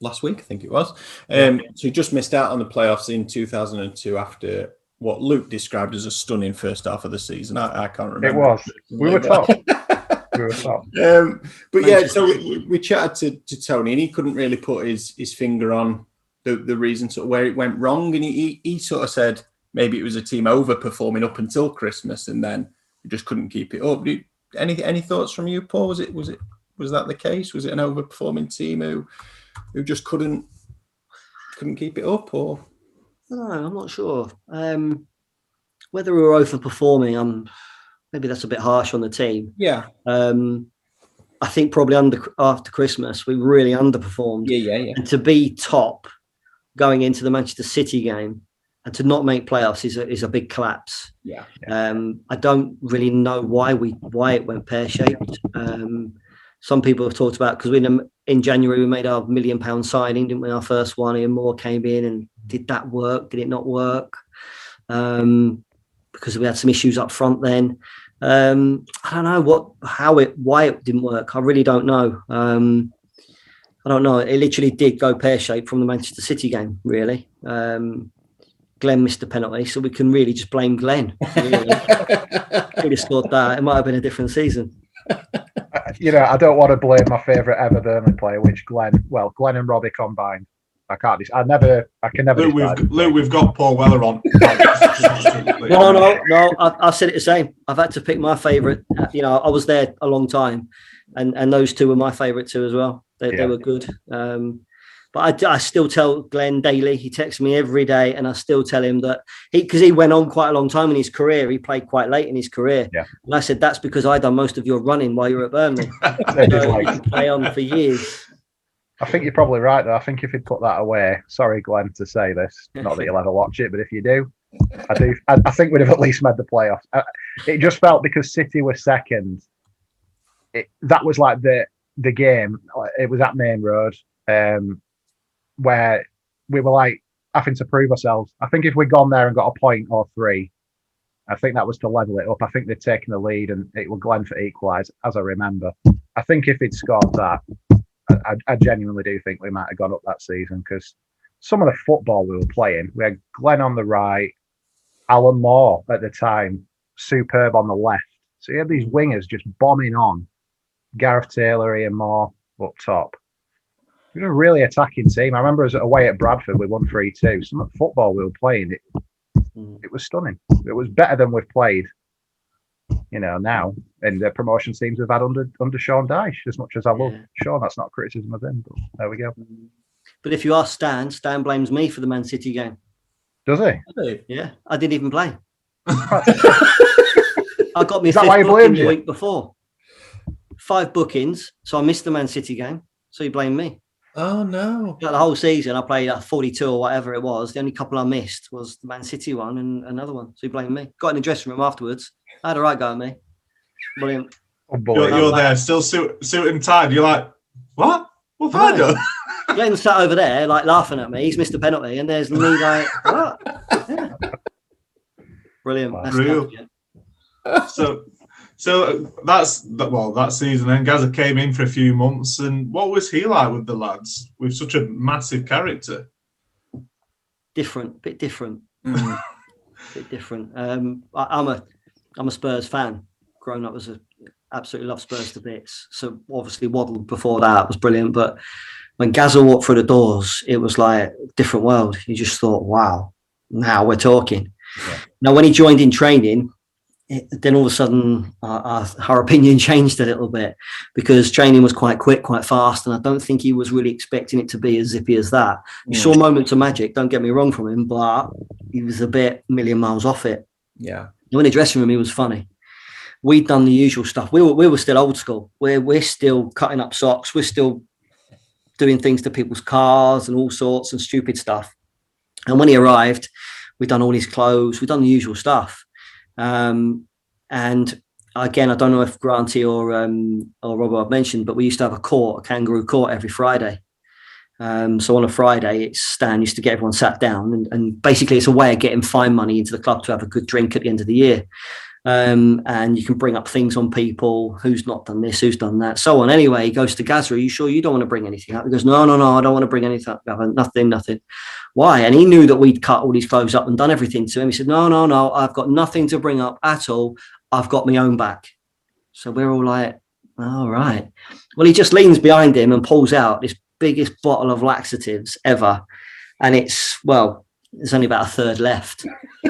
last week, I think it was. Um, so he just missed out on the playoffs in 2002 after what Luke described as a stunning first half of the season. I, I can't remember. It was. We were top. we were top. Um, but yeah, so we, we chatted to, to Tony, and he couldn't really put his his finger on the the reason sort of where it went wrong, and he he, sort of said maybe it was a team overperforming up until Christmas, and then we just couldn't keep it up. Did- Any any thoughts from you, Paul? Was it was it was that the case? Was it an overperforming team who who just couldn't couldn't keep it up, or I don't know. I'm not sure. Um, whether we were overperforming, um, maybe that's a bit harsh on the team. yeah, Um, I think probably under after Christmas we really underperformed, yeah, yeah, yeah, and to be top going into the Manchester City game and to not make playoffs is a, is a big collapse. yeah. Um, I don't really know why we why it went pear shaped. Um, some people have talked about because we in, in January we made our million pound signing, didn't we? Our first one. Ian Moore came in, and did that work? Did it not work? Um, because we had some issues up front then. Um, I don't know what how it why it didn't work. I really don't know. I don't know. It literally did go pear shaped from the Manchester City game. Really. Um, Glenn missed the penalty, so we can really just blame Glenn. Really he'd have scored that, it might have been a different season. You know, I don't want to blame my favourite ever Burnley player, which Glenn. Well, Glenn and Robbie combined. I can't. I never. I can never. Luke, we've, Luke, we've got Paul Weller on. No, no, no. I've, I've said it the same. I've had to pick my favourite. You know, I was there a long time, and and those two were my favourite too as well. They, Yeah. they were good. Um, but I still tell Glenn daily. He texts me every day, and I still tell him that he because he went on quite a long time in his career. He played quite late in his career. Yeah. And I said that's because I done most of your running while you were at Burnley. So like- you play on for years. I think you're probably right though. I think if he'd put that away, sorry Glenn to say this, not that you'll ever watch it, but if you do, I do. I, I think we'd have at least made the playoffs. I, it just felt because City were second, it, that was like the the game. It was at Maine Road, um, where we were like having to prove ourselves. I think if we'd gone there and got a point or three, I think that was to level it up. I think they'd taken the lead and it was Glenn for equalise, as I remember. I think if he'd scored that, I, I genuinely do think we might have gone up that season because some of the football we were playing, we had Glenn on the right, Alan Moore at the time, superb on the left. So you had these wingers just bombing on. Gareth Taylor, Ian Moore up top. We were a really attacking team. I remember us away at Bradford, we won 3 2. Some of the football we were playing, it, Mm. it was stunning. It was better than we've played, you know, now in the promotion teams we've had under under Sean Dyche. As much as I love Yeah. Sean, that's not criticism of him, but there we go. But if you ask Stan, Stan blames me for the Man City game. Does he? Yeah, I didn't even play. I got me Is that fifth why he booking blamed the week before. Five bookings, so I missed the Man City game. So you blame me. Oh no. Like the whole season, I played like 42 or whatever it was. The only couple I missed was the Man City one and another one. So you blame me. Got in the dressing room afterwards. I had a right go at me. Brilliant. Oh, you're, you're there, still suit, suit and tied. You're like, what? What have I No. done? Glenn sat over there, like laughing at me. He's missed a penalty, and there's me, like, what? Yeah. Brilliant. That's Real. so, so that's. Well, that season then Gazza came in for a few months, and what was he like with the lads? With such a massive character. different, bit different. Mm. bit different. Um, I, I'm a I'm a Spurs fan. Growing up as a absolutely love Spurs to bits. So obviously Waddle before that was brilliant, but when Gazza walked through the doors, it was like a different world. You just thought, wow, now we're talking. Yeah. Now when he joined in training, it, then all of a sudden our, our, our opinion changed a little bit because training was quite quick, quite fast, and I don't think he was really expecting it to be as zippy as that. You saw mm. moments of magic, don't get me wrong from him, but he was a bit million miles off it. Yeah. In the dressing room, he was funny. We'd done the usual stuff. We were we were still old school. We're we're still cutting up socks. We're still doing things to people's cars and all sorts and stupid stuff. And when he arrived, we'd done all his clothes. We'd done the usual stuff. Um, and again, I don't know if Granty or um, or Robert have mentioned, but we used to have a court, a kangaroo court, every Friday. Um, so on a Friday, it's Stan used to get everyone sat down, and, and basically it's a way of getting fine money into the club to have a good drink at the end of the year. Um, and you can bring up things on people who's not done this, who's done that, so on. Anyway, he goes to Gazza. Are you sure you don't want to bring anything up? He goes, No, no, no, I don't want to bring anything up. Nothing, nothing. Why? And he knew that we'd cut all these clothes up and done everything to him. He said, No, no, no, I've got nothing to bring up at all. I've got my own back. So we're all like, All right. Well, he just leans behind him and pulls out this biggest bottle of laxatives ever. And it's, well, there's only about a third left.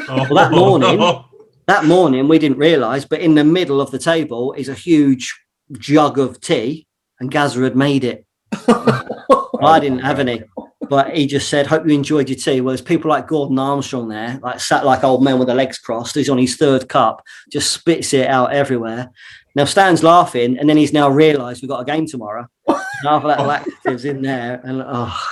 Oh, that morning- That morning, we didn't realize, but in the middle of the table is a huge jug of tea, and Gazza had made it. I didn't have any, but he just said, "Hope you enjoyed your tea." Well, there's people like Gordon Armstrong there, like sat like old men with their legs crossed. He's on his third cup, just spits it out everywhere. Now Stan's laughing, and then he's now realised we've got a game tomorrow. Half of that laxatives in there, and oh.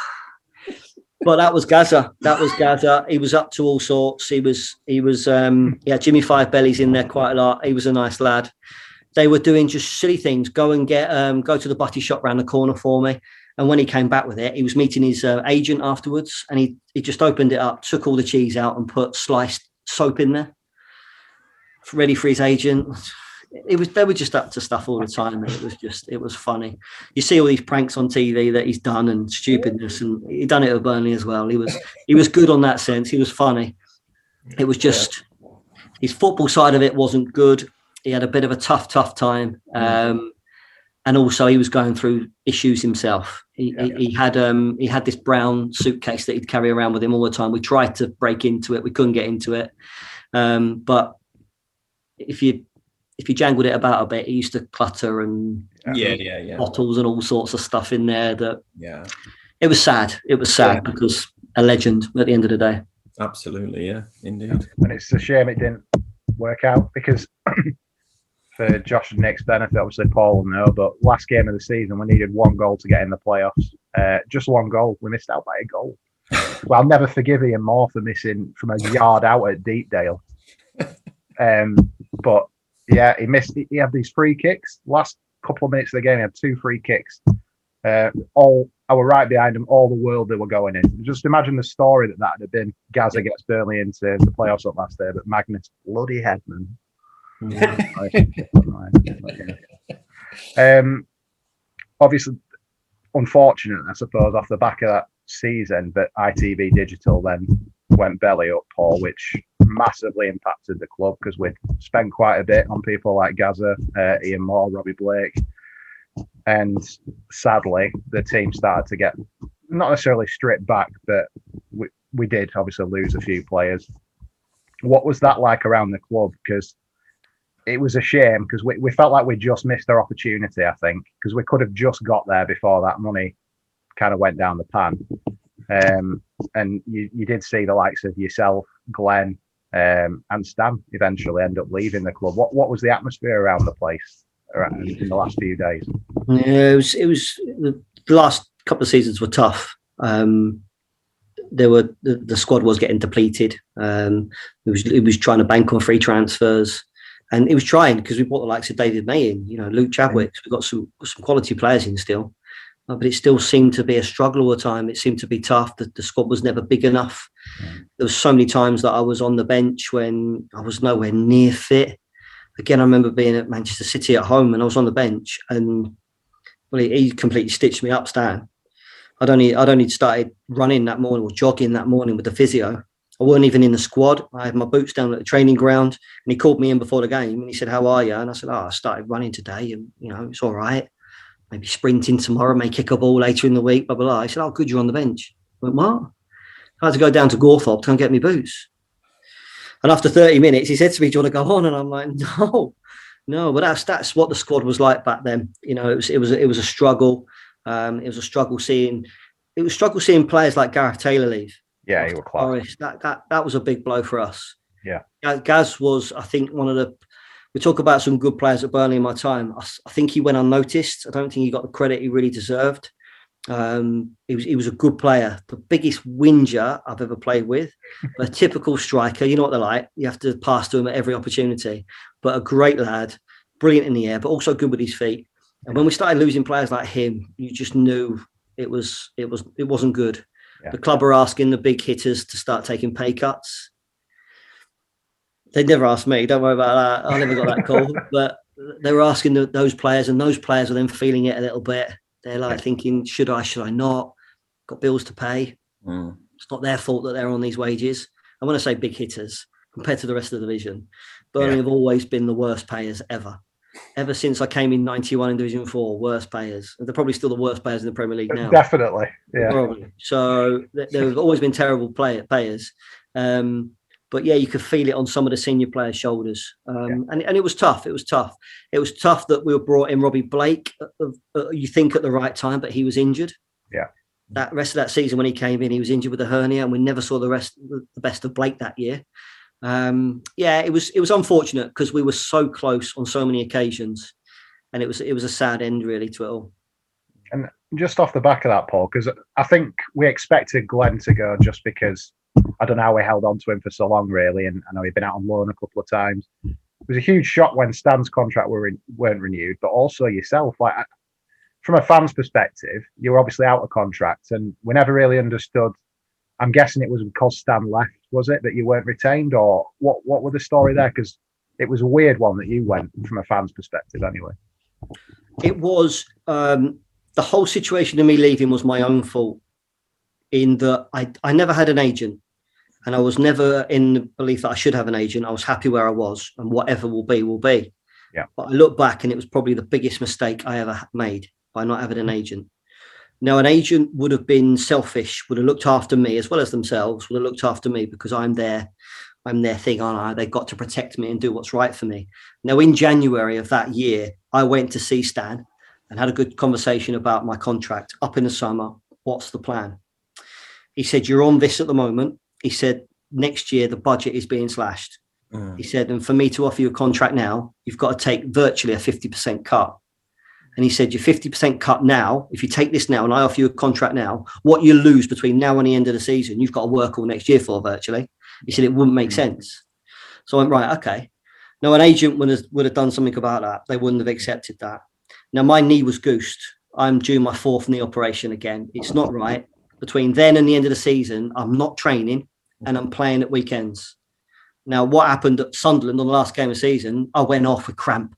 But that was Gazza. That was Gazza. He was up to all sorts. He was, he was, um, yeah. Jimmy Five Bellies in there quite a lot. He was a nice lad. They were doing just silly things. Go and get, um, go to the butty shop round the corner for me. And when he came back with it, he was meeting his uh, agent afterwards, and he he just opened it up, took all the cheese out, and put sliced soap in there, ready for his agent. It was they were just up to stuff all the time. It was just it was funny. You see all these pranks on TV that he's done and stupidness, and he done it at Burnley as well. He was he was good on that sense. He was funny. It was just his football side of it wasn't good. He had a bit of a tough, tough time. Um, and also he was going through issues himself. He, he, he had um he had this brown suitcase that he'd carry around with him all the time. We tried to break into it, we couldn't get into it. Um, but if you if you jangled it about a bit, he used to clutter and Yeah, yeah, yeah, bottles and all sorts of stuff in there. That yeah. it was sad. It was sad Yeah. because a legend at the end of the day. Absolutely, yeah, indeed. and it's a shame it didn't work out because for Josh and Nick's benefit, obviously Paul will know, but last game of the season we needed one goal to get in the playoffs. Uh, just one goal. We missed out by a goal. well, I'll never forgive Ian Moore for missing from a yard out at Deepdale. Um, but yeah, he missed. He had these free kicks. Last couple of minutes of the game, he had two free kicks. Uh, all I were right behind him. All the world they were going in. Just imagine the story that that had been. Gazza gets Burnley into the playoffs up last day, but Magnus bloody Hedman. um, obviously, unfortunate, I suppose, off the back of that season, but ITV Digital then went belly up, Paul, which massively impacted the club because we'd spent quite a bit on people like Gazza, uh, Ian Moore, Robbie Blake, and sadly, the team started to get not necessarily stripped back, but we, we did obviously lose a few players. What was that like around the club? Because it was a shame because we, we felt like we just missed our opportunity, I think, because we could have just got there before that money kind of went down the pan. Um, and you, you did see the likes of yourself, Glenn, um, and Stan eventually end up leaving the club. What what was the atmosphere around the place in the last few days? Yeah, it was. It was the, last couple of seasons were tough. Um, there were the, the squad was getting depleted. Um, it was it was trying to bank on free transfers, and it was trying because we brought the likes of David May in. You know, Luke Chadwick. We got some some quality players in still, Uh, but it still seemed to be a struggle all the time. It seemed to be tough. The, the squad was never big enough. There was so many times that I was on the bench when I was nowhere near fit. Again, I remember being at Manchester City at home and I was on the bench and well, he, he completely stitched me up, Stan. I'd only I'd only started running that morning or jogging that morning with the physio. I weren't even in the squad. I had my boots down at the training ground, and he called me in before the game and he said, "How are you?" And I said, "Oh, I started running today, and you know it's all right. Maybe sprinting tomorrow, may kick a ball later in the week." Blah blah blah. He said, "Oh, good, you're on the bench." I went, "What?" I had to go down to Gawthorpe to go and get me boots. And after 30 minutes, he said to me, "Do you want to go on?" And I'm like, "No, no." But that's that's what the squad was like back then. You know, it was it was it was a struggle. Um, it was a struggle seeing it was a struggle seeing players like Gareth Taylor leave. Yeah, you were class. That that that was a big blow for us. Yeah. Gaz was, I think, one of the. We talk about some good players at Burnley in my time. I think he went unnoticed. I don't think he got the credit he really deserved. Um, he was he was a good player, the biggest whinger I've ever played with. a typical striker, you know what they're like. You have to pass to him at every opportunity. But a great lad, brilliant in the air, but also good with his feet. And when we started losing players like him, you just knew it was it was it wasn't good. Yeah. The club are asking the big hitters to start taking pay cuts. They never asked me. Don't worry about that. I never got that call. but they were asking the, those players, and those players were then feeling it a little bit. They're like thinking, should I? Should I not? Got bills to pay. Mm. It's not their fault that they're on these wages. I want to say big hitters compared to the rest of the division, Burnley Yeah. have always been the worst payers ever. ever since I came in '91 in Division Four, worst payers. They're probably still the worst players in the Premier League now. Definitely. Yeah. Probably. So th- there have always been terrible play- players. Um, but yeah, you could feel it on some of the senior players' shoulders. Um, and, and it was tough. It was tough. It was tough that we were brought in Robbie Blake, uh, uh, you think at the right time, but he was injured. Yeah. That rest of that season when he came in, he was injured with a hernia, and we never saw the rest, the best of Blake that year. Um, yeah, it was it was unfortunate because we were so close on so many occasions, and it was it was a sad end really to it all. And just off the back of that, Paul, because I think we expected Glenn to go just because I don't know how we held on to him for so long, really. And I know he'd been out on loan a couple of times. It was a huge shock when Stan's contract were in, weren't renewed, but also yourself. Like from a fan's perspective, you were obviously out of contract, and we never really understood. I'm guessing it was because Stan left, was it that you weren't retained, or what? What were the story there? Because it was a weird one that you went from a fan's perspective, anyway. It was um, the whole situation of me leaving was my own fault. In that I I never had an agent, and I was never in the belief that I should have an agent. I was happy where I was, and whatever will be will be. Yeah. But I look back, and it was probably the biggest mistake I ever made by not having an hmm. agent. Now, an agent would have been selfish, would have looked after me as well as themselves, would have looked after me because I'm there, I'm their thing, aren't I? They've got to protect me and do what's right for me. Now, in January of that year, I went to see Stan and had a good conversation about my contract up in the summer. What's the plan? He said, You're on this at the moment. He said, Next year, the budget is being slashed. Mm. He said, And for me to offer you a contract now, you've got to take virtually a 50% cut. And he said, You're 50% cut now. If you take this now and I offer you a contract now, what you lose between now and the end of the season, you've got to work all next year for virtually. He said, It wouldn't make sense. So I went, Right, okay. Now, an agent would have, would have done something about that. They wouldn't have accepted that. Now, my knee was goosed. I'm due my fourth knee operation again. It's not right. Between then and the end of the season, I'm not training and I'm playing at weekends. Now, what happened at Sunderland on the last game of season? I went off with cramp.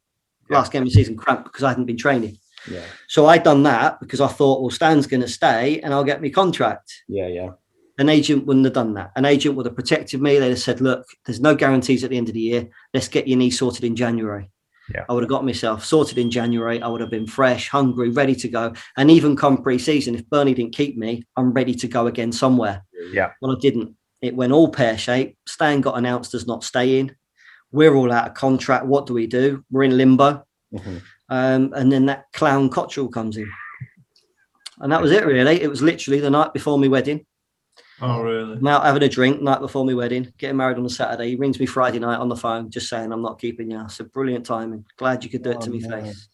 Yeah. Last game of season, cramp because I hadn't been training. Yeah, So I'd done that because I thought, well, Stan's going to stay and I'll get me contract. yeah, yeah. An agent wouldn't have done that. An agent would have protected me. They'd have said, look, there's no guarantees at the end of the year. Let's get your knee sorted in January. Yeah. I would have got myself sorted in January. I would have been fresh, hungry, ready to go. And even come pre-season, if Bernie didn't keep me, I'm ready to go again somewhere. Yeah. Well, I didn't. It went all pear shaped. Stan got announced as not staying. We're all out of contract. What do we do? We're in limbo. Mhm. Um, and then that clown Cotterill comes in. And that was it, really. It was literally the night before my wedding. Oh, really? I'm out having a drink night before my wedding, getting married on a Saturday. He rings me Friday night on the phone, just saying, I'm not keeping you. So brilliant timing. Glad you could do it oh, to Oh, me no. face.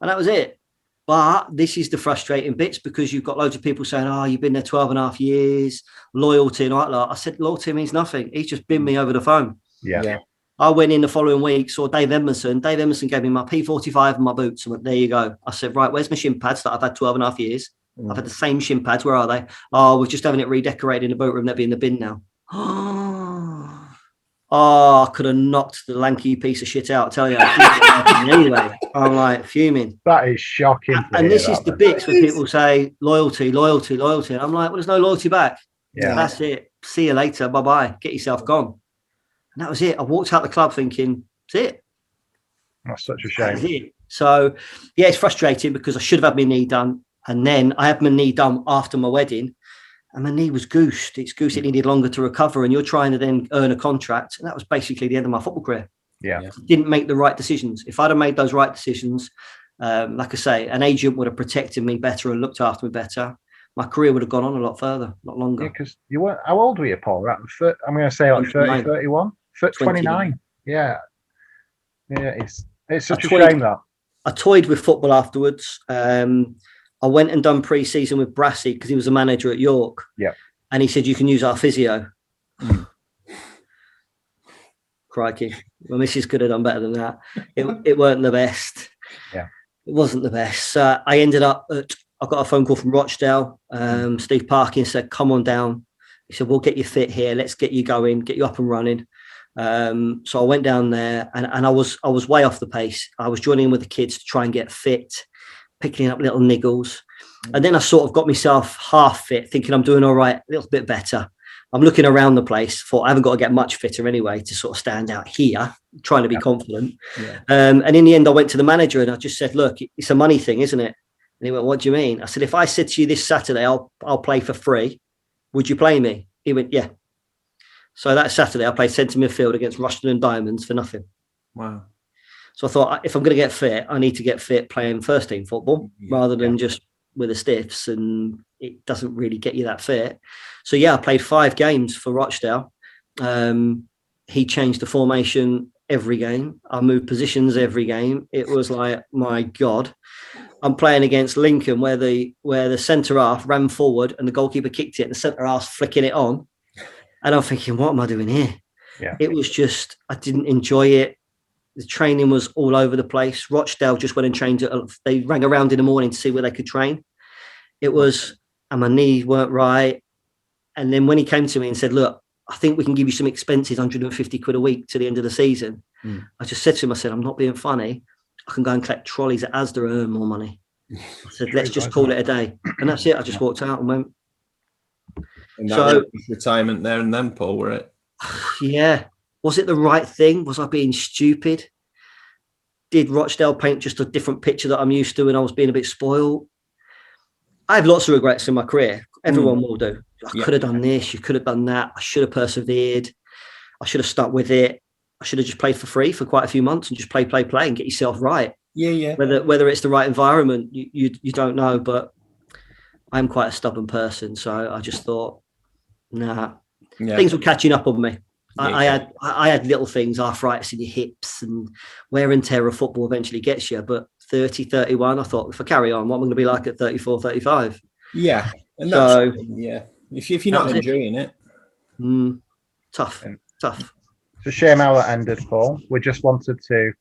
And that was it. But this is the frustrating bits because you've got loads of people saying, Oh, you've been there 12 and a half years, loyalty and all that. I said, Loyalty means nothing. He's just binned me mm. over the phone. Yeah. Yeah. I went in the following week, saw Dave Emerson. Dave Emerson gave me my P45 and my boots. And went, there you go. I said, right, where's my shin pads that I've had 12 and a half years? I've had mm. the same shin pads. Where are they? Oh, we're just having it redecorated in the boat room. They'll be in the bin now. Oh, I could have knocked the lanky piece of shit out. I tell you. anyway, I'm like fuming. That is shocking. to And this is the man. bits where people say loyalty, loyalty, loyalty. And I'm like, well, there's no loyalty back. Yeah. That's it. See you later. Bye bye. Get yourself gone. And that was it. I walked out the club thinking, that's it. That's such a That was shame. it. So, yeah, it's frustrating because I should have had my knee done. And then I had my knee done after my wedding. And my knee was goosed. It's goosed. It needed longer to recover. And you're trying to then earn a contract. And that was basically the end of my football career. Yeah. Didn't make the right decisions. If I'd have made those right decisions, um, like I say, an agent would have protected me better and looked after me better. My career would have gone on a lot further, a lot longer. because you weren't. How old were you, Paul? Right, thir- I'm going to say like 30, 29. 31, Thir- 29. 29. Yeah, yeah. It's it's such a 20 shame that. I toyed with football afterwards. Um, I went and done pre-season with Brassy because he was a manager at York. Yeah. And he said you can use our physio. Crikey. My missus could have done better than that. It, it weren't the best. Yeah. It wasn't the best. So I ended up at, I got a phone call from Rochdale. Um, Steve Parkin said, come on down. He said, we'll get you fit here. Let's get you going, get you up and running. Um, so I went down there and, and I was I was way off the pace. I was joining in with the kids to try and get fit, picking up little niggles. And then I sort of got myself half fit, thinking I'm doing all right, a little bit better. I'm looking around the place. Thought I haven't got to get much fitter anyway to sort of stand out here, trying to be confident. Yeah. Um, and in the end, I went to the manager and I just said, "Look, it's a money thing, isn't it?" And he went, "What do you mean?" I said, "If I said to you this Saturday, I'll I'll play for free, would you play me?" He went, "Yeah." So that Saturday, I played centre midfield against Rushden and Diamonds for nothing. Wow. So I thought, if I'm going to get fit, I need to get fit playing first team football Yeah, rather than just with the stiffs, and it doesn't really get you that fit. So yeah, I played five games for Rochdale. Um, he changed the formation every game. I moved positions every game. It was like, my God, I'm playing against Lincoln, where the where the centre half ran forward and the goalkeeper kicked it, and the centre half flicking it on, and I'm thinking, what am I doing here? Yeah. It was just I didn't enjoy it. The training was all over the place. Rochdale just went and trained. At, they rang around in the morning to see where they could train. It was, and my knees weren't right. And then when he came to me and said, "Look, I think we can give you some expenses, 150 quid a week to the end of the season," Mm. I just said to him, "I said I'm not being funny. I can go and collect trolleys at Asda and earn more money." I said, "Let's just call it a day," and that's it. I just walked out and went, And that So- retirement there and then, Paul, were it? Yeah. Was it the right thing? Was I being stupid? Did Rochdale paint just a different picture that I'm used to and I was being a bit spoiled? I have lots of regrets in my career. Everyone mm. will do. I Yeah. could have done this, you could have done that. I should have persevered. I should have stuck with it. I should have just played for free for quite a few months and just play, play, play and get yourself right. Yeah, yeah. Whether whether it's the right environment, you, you you don't know. But I'm quite a stubborn person, so I just thought, nah, yeah. things were catching up on me. I, I had I I had little things, arthritis in your hips and wear and tear of football eventually gets you. But 30, 31, I thought if I carry on, what am I going to be like at 34, 35? Yeah. And that's, So- yeah. If, if you're not was it. enjoying it, Mm, tough, And- tough. It's a shame how that ended, Paul. We just wanted to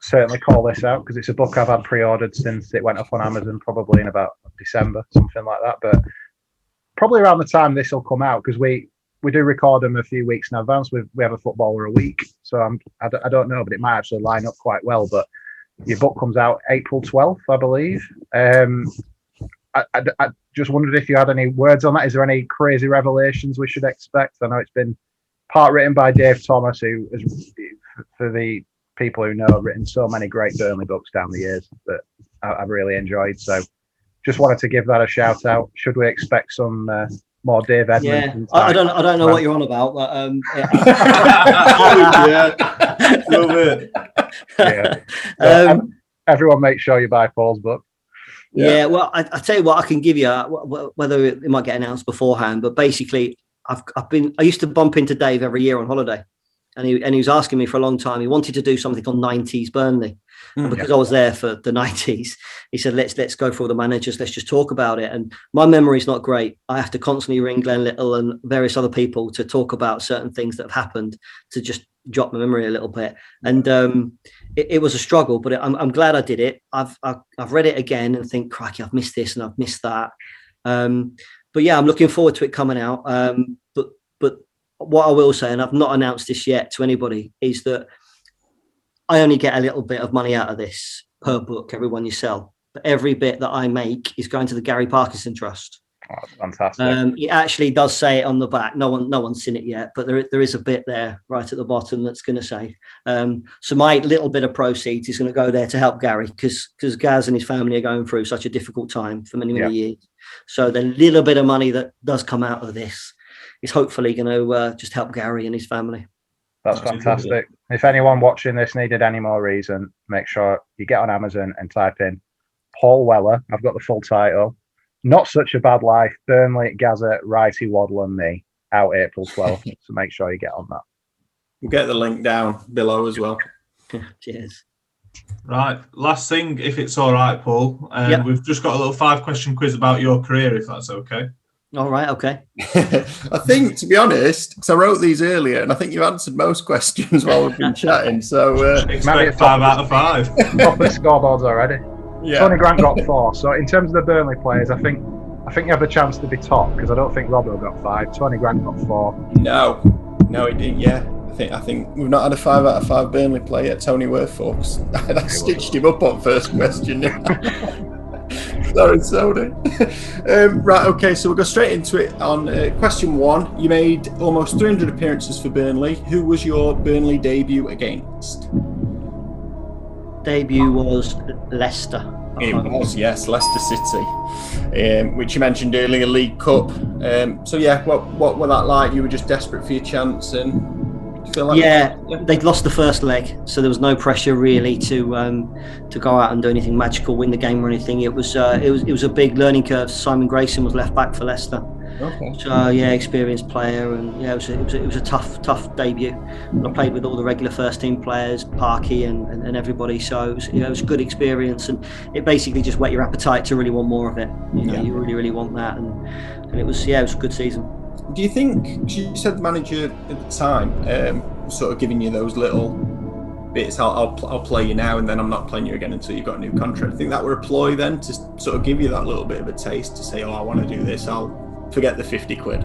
certainly call this out because it's a book I've had pre-ordered since it went up on Amazon, probably in about December, something like that. But probably around the time this will come out because we we do record them a few weeks in advance. We we have a footballer a week, so I'm I don't, I don't know, but it might actually line up quite well. But your book comes out April twelfth, I believe. Um, I, I, I just wondered if you had any words on that. Is there any crazy revelations we should expect? I know it's been part written by Dave Thomas, who for the people who know, written so many great Burnley books down the years that I've really enjoyed. So just wanted to give that a shout out. Should we expect some uh, more Dave Yeah, I, I don't I don't know what you're on about, but um, yeah. yeah, love it. Yeah. So, um, everyone, make sure you buy Paul's book. Yeah. well, I, I tell you what, I can give you uh, wh- wh- whether it, it might get announced beforehand, but basically, I've I've been I used to bump into Dave every year on holiday, and he and he was asking me for a long time. He wanted to do something on '90s Burnley, and Mm. because I was there for the '90s, he said, "Let's let's go for all the managers. Let's just talk about it." And my memory's not great. I have to constantly ring Glenn Little and various other people to talk about certain things that have happened to just jot my memory a little bit. And um, it, it was a struggle, but I'm, I'm glad I did it. I've, I've I've read it again and think, crikey, I've missed this and I've missed that. Um, but yeah, I'm looking forward to it coming out. Um, what I will say, and I've not announced this yet to anybody, is that I only get a little bit of money out of this per book, every one you sell. But every bit that I make is going to the Gary Parkinson Trust. Oh, fantastic. Um, it actually does say it on the back. No one, no one's seen it yet, but there, there is a bit there right at the bottom that's going to say. Um, so my little bit of proceeds is going to go there to help Gary because because Gaz and his family are going through such a difficult time for many many years. So the little bit of money that does come out of this is hopefully going to uh, just help Gary and his family. That's fantastic. If anyone watching this needed any more reason, make sure you get on Amazon and type in Paul Weller. I've got the full title. Not such a bad life. Burnley, Gazza, Wrighty, Waddle, and me. Out April 12th. so make sure you get on that. we'll get the link down below as well. Cheers. Right, last thing, if it's all right, Paul. Um, Yep. We've just got a little five question quiz about your career, if that's okay. All right. Okay. I think, to be honest, because I wrote these earlier, and I think you've answered most questions while we've been chatting. So, uh, Expect it's five out of five. Top the scoreboards already. yeah, Tony Grant got four. So in terms of the Burnley players, I think I think you have the chance to be top because I don't think Robbo got five. Tony Grant got four. no, no, he did. Yeah, I think I think we've not had a five out of five Burnley player. Tony Worth, folks. I stitched him up on first question. Sorry, sorry. um, right, okay, so we'll go straight into it. On uh, question one, you made almost 300 appearances for Burnley. Who was your Burnley debut against? Debut was Leicester. It was, yes, Leicester City, um, which you mentioned earlier, League Cup. Um, so, yeah, what what were that like? You were just desperate for your chance and do you feel like yeah, they'd lost the first leg, so there was no pressure really to um, to go out and do anything magical, win the game or anything. It was uh, it was it was a big learning curve. Simon Grayson was left back for Leicester, Okay. so yeah, experienced player, and yeah, it was a, it was a, it was a tough tough debut. And I played with all the regular first team players, Parky and, and, and everybody, so it was, you know, it was a good experience, and it basically just whet your appetite to really want more of it. You know, Yeah. you really really want that, and and it was yeah, it was a good season. Do you think you said the manager at the time um, sort of giving you those little bits? I'll, I'll, I'll play you now, and then I'm not playing you again until you've got a new contract. I think that were a ploy then to sort of give you that little bit of a taste to say, "Oh, I want to do this. I'll forget the fifty quid."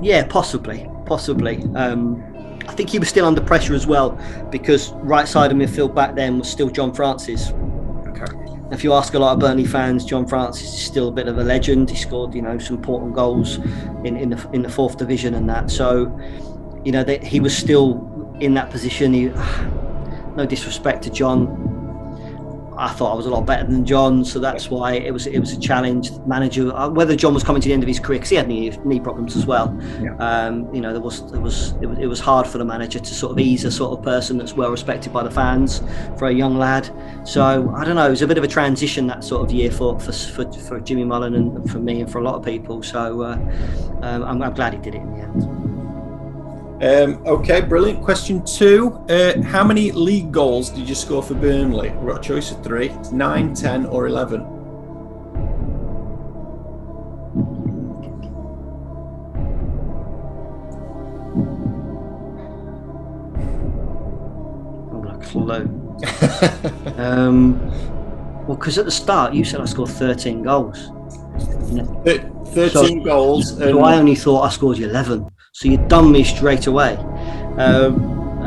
Yeah, possibly, possibly. Um, I think he was still under pressure as well because right side of midfield back then was still John Francis. If you ask a lot of Burnley fans, John Francis is still a bit of a legend. He scored, you know, some important goals in, in the in the fourth division and that. So, you know, he was still in that position. He, no disrespect to John, I thought I was a lot better than John, so that's why it was it was a challenge. Manager, uh, whether John was coming to the end of his career because he had knee knee problems as well. Yeah. Um, you know, there was there was it, was it was hard for the manager to sort of ease a sort of person that's well respected by the fans for a young lad. So I don't know, it was a bit of a transition that sort of year for for for, for Jimmy Mullen and for me and for a lot of people. So uh, um, I'm, I'm glad he did it in the end. Um, okay, brilliant. Question two: uh, How many league goals did you score for Burnley? We've got a choice of three: it's nine, ten, or eleven. I'm like clue. Um, well, because at the start you said I scored 13 goals. Thir- Thirteen goals. And So I only thought I scored you 11. So you done me straight away. Um,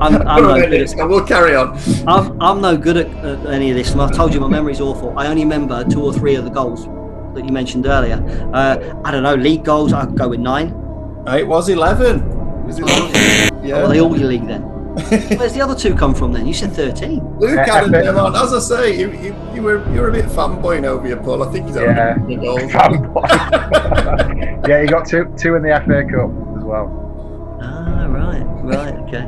I'm, I'm, no good at, we'll carry on. I'm, I'm no good at, at any of this. And I've told you my memory's awful. I only remember two or three of the goals that you mentioned earlier. Uh, I don't know, league goals, I'd go with nine. It was eleven. It was 11. Are they Yeah. all your league then? Where's the other two come from then? You said 13. Luke added them on. As I say, you, you, you were you were a bit fanboying over your Paul. I think he's Yeah. had the goals. Fanboy. Yeah, you got two two in the FA Cup as well. Ah, right, right, okay.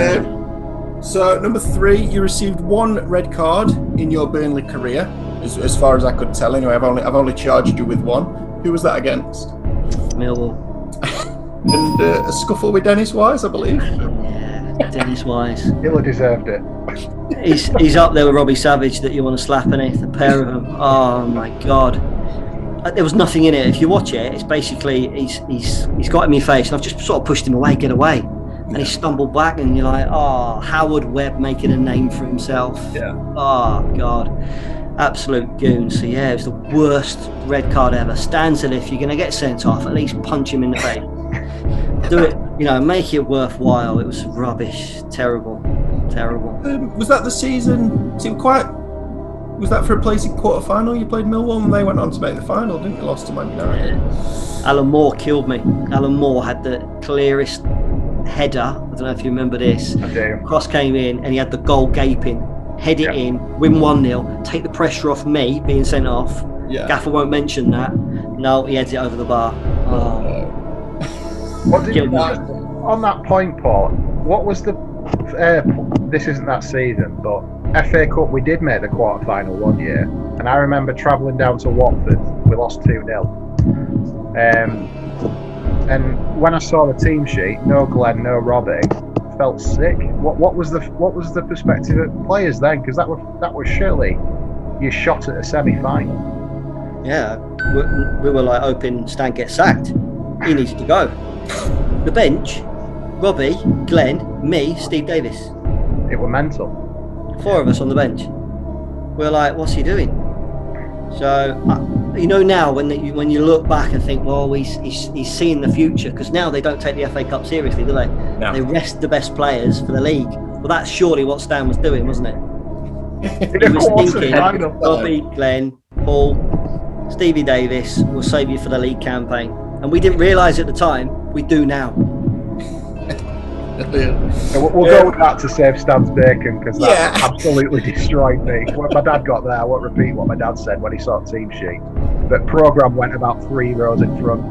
Um, so number three, you received one red card in your Burnley career, as, as far as I could tell. Anyway, I've only I've only charged you with one. Who was that against? Millwall. And uh, a scuffle with Dennis Wise, I believe. Yeah, Dennis Wise. He'll have deserved it. He's he's up there with Robbie Savage that you want to slap in it. The pair of them. Oh my god. Uh, There was nothing in it. If you watch it, it's basically he's he's he's got him in face, and I've just sort of pushed him away, get away, and he stumbled back, and you're like, oh, Howard Webb making a name for himself. Yeah. Oh god, absolute goon. So yeah, it was the worst red card ever. Stands if you're going to get sent off, at least punch him in the face. Do it, you know, make it worthwhile. It was rubbish, terrible, terrible. Um, was that the season? Seemed quite. Was that for a place in quarter final? You played Millwall and they went on to make the final, didn't you? Lost to Man United. Alan Moore killed me. Alan Moore had the clearest header. I don't know if you remember this. I do. Cross came in and he had the goal gaping. Head it Yeah. in, win 1 0, take the pressure off me being sent off. Yeah. Gaffer won't mention that. No, he heads it over the bar. Oh, What did, Killed on that point, Paul? What was the? Uh, this isn't that season, but FA Cup we did make the quarter final one year, and I remember travelling down to Watford. We lost two 0 um, and when I saw the team sheet, no Glenn, no Robbie, felt sick. What what was the what was the perspective of players then? Because that was that was surely you shot at a semi final. yeah. We, we were like hoping Stan gets sacked. He needs to go. The bench, Robbie, Glenn, me, Steve Davis. It were mental. Four of us on the bench. We're like, what's he doing? So, uh, you know, now when the, when you look back and think, well, he's he's, he's seeing the future because now they don't take the FA Cup seriously, do they? No. They rest the best players for the league. Well, that's surely what Stan was doing, wasn't it? In He a was thinking. Bobby, Glenn, Paul, Stevie Davis will save you for the league campaign. And we didn't realise at the time, we do now. Yeah, We'll, we'll go with that to save Stan's bacon because that Yeah. absolutely destroyed me. When my dad got there, I won't repeat what my dad said when he saw the team sheet. But program went about three rows in front.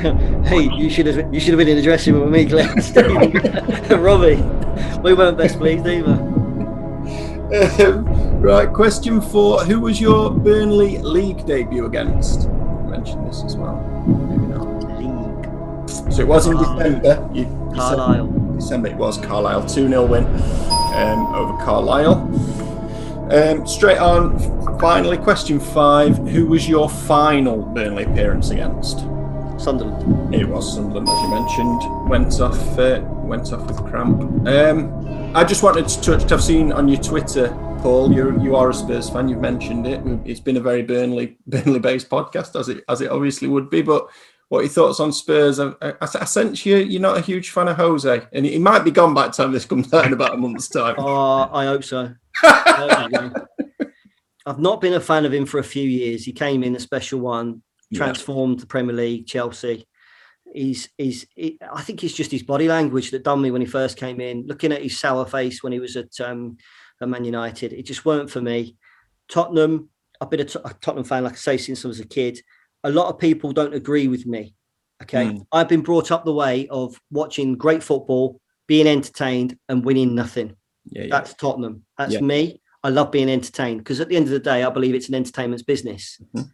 hey, you should have you should have been in the dressing room with me, Glenn, Stevie, Robbie. We weren't best pleased either. Um, right, question four. Who was your Burnley league debut against? You mentioned this as well. Maybe not. League, So it was in December. You, you said Carlisle. December it was Carlisle. 2 0 win um, over Carlisle. Um, straight on, finally, question five. Who was your final Burnley appearance against? Sunderland. It was Sunderland, as you mentioned. Went off, uh, went off with cramp. Um, I just wanted to touch. I've seen on your Twitter, Paul. You you are a Spurs fan. You've mentioned it. It's been a very Burnley Burnley-based podcast, as it as it obviously would be. But what are your thoughts on Spurs? I, I, I sense you you're not a huge fan of Jose, and he might be gone by the time this comes out in about a month's time. Oh, I hope so. I hope so. I've not been a fan of him for a few years. He came in a special one, Yeah. transformed the Premier League, Chelsea. He's, he's, he, I think it's just his body language that done me when he first came in. Looking at his sour face when he was at, um, at Man United, it just weren't for me. Tottenham, I've been a, Tot- a Tottenham fan, like I say, since I was a kid. A lot of people don't agree with me. Okay. Mm. I've been brought up the way of watching great football, being entertained, and winning nothing. Yeah, yeah. That's Tottenham. That's Yeah. me. I love being entertained because at the end of the day, I believe it's an entertainment's business. Mhm.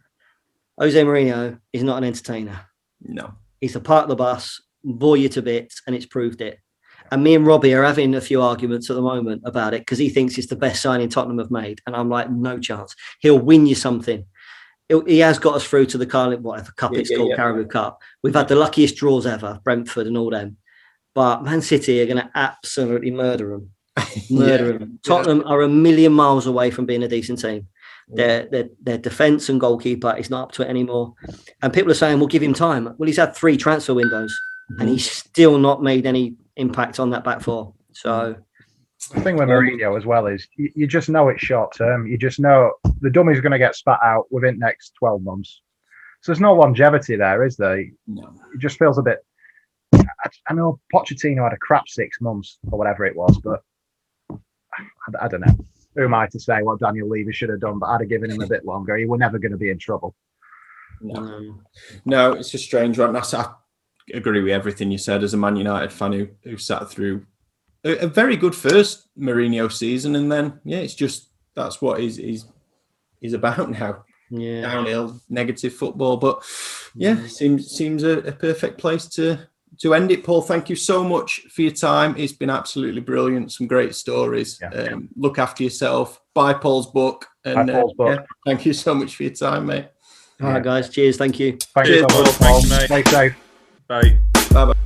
Jose Mourinho is not an entertainer. no. He's a part of the bus, bore you to bits, and it's proved it. And me and Robbie are having a few arguments at the moment about it because he thinks it's the best signing Tottenham have made, and I'm like, no chance. He'll win you something. He has got us through to the Carling, whatever cup Yeah, it's yeah, called, yeah. Carabao Cup. We've had the luckiest draws ever, Brentford and all them. But Man City are going to absolutely murder them murder them. Tottenham are a million miles away from being a decent team. Their, their their defense and goalkeeper is not up to it anymore. And people are saying, "We'll give him time." Well, he's had three transfer windows, and mm-hmm. he's still not made any impact on that back four. So The thing with Mourinho as well is you, you just know it's short term. You just know the dummy's going to get spat out within the next 12 months. So there's no longevity there, is there? No. It just feels a bit. I, I know Pochettino had a crap six months or whatever it was, but I, I don't know. Who am I to say what Daniel Levy should have done? But I'd have given him a bit longer. He were never going to be in trouble. No. No, it's a strange one. I, I agree with everything you said as a Man United fan who, who sat through a, a very good first Mourinho season, and then yeah, it's just that's what he's he's, he's about now. yeah, Downhill, negative football, but yeah, seems seems a, a perfect place to to end it. Paul, thank you so much for your time. It's been absolutely brilliant. Some great stories. Yeah. Um, look after yourself. Buy Paul's book. And Buy Paul's uh, book. yeah, thank you so much for your time, mate. all right, guys. Cheers. Thank you. Thank Cheers, you so Paul. much, Paul. Thanks, mate. Stay safe. Bye. Bye bye.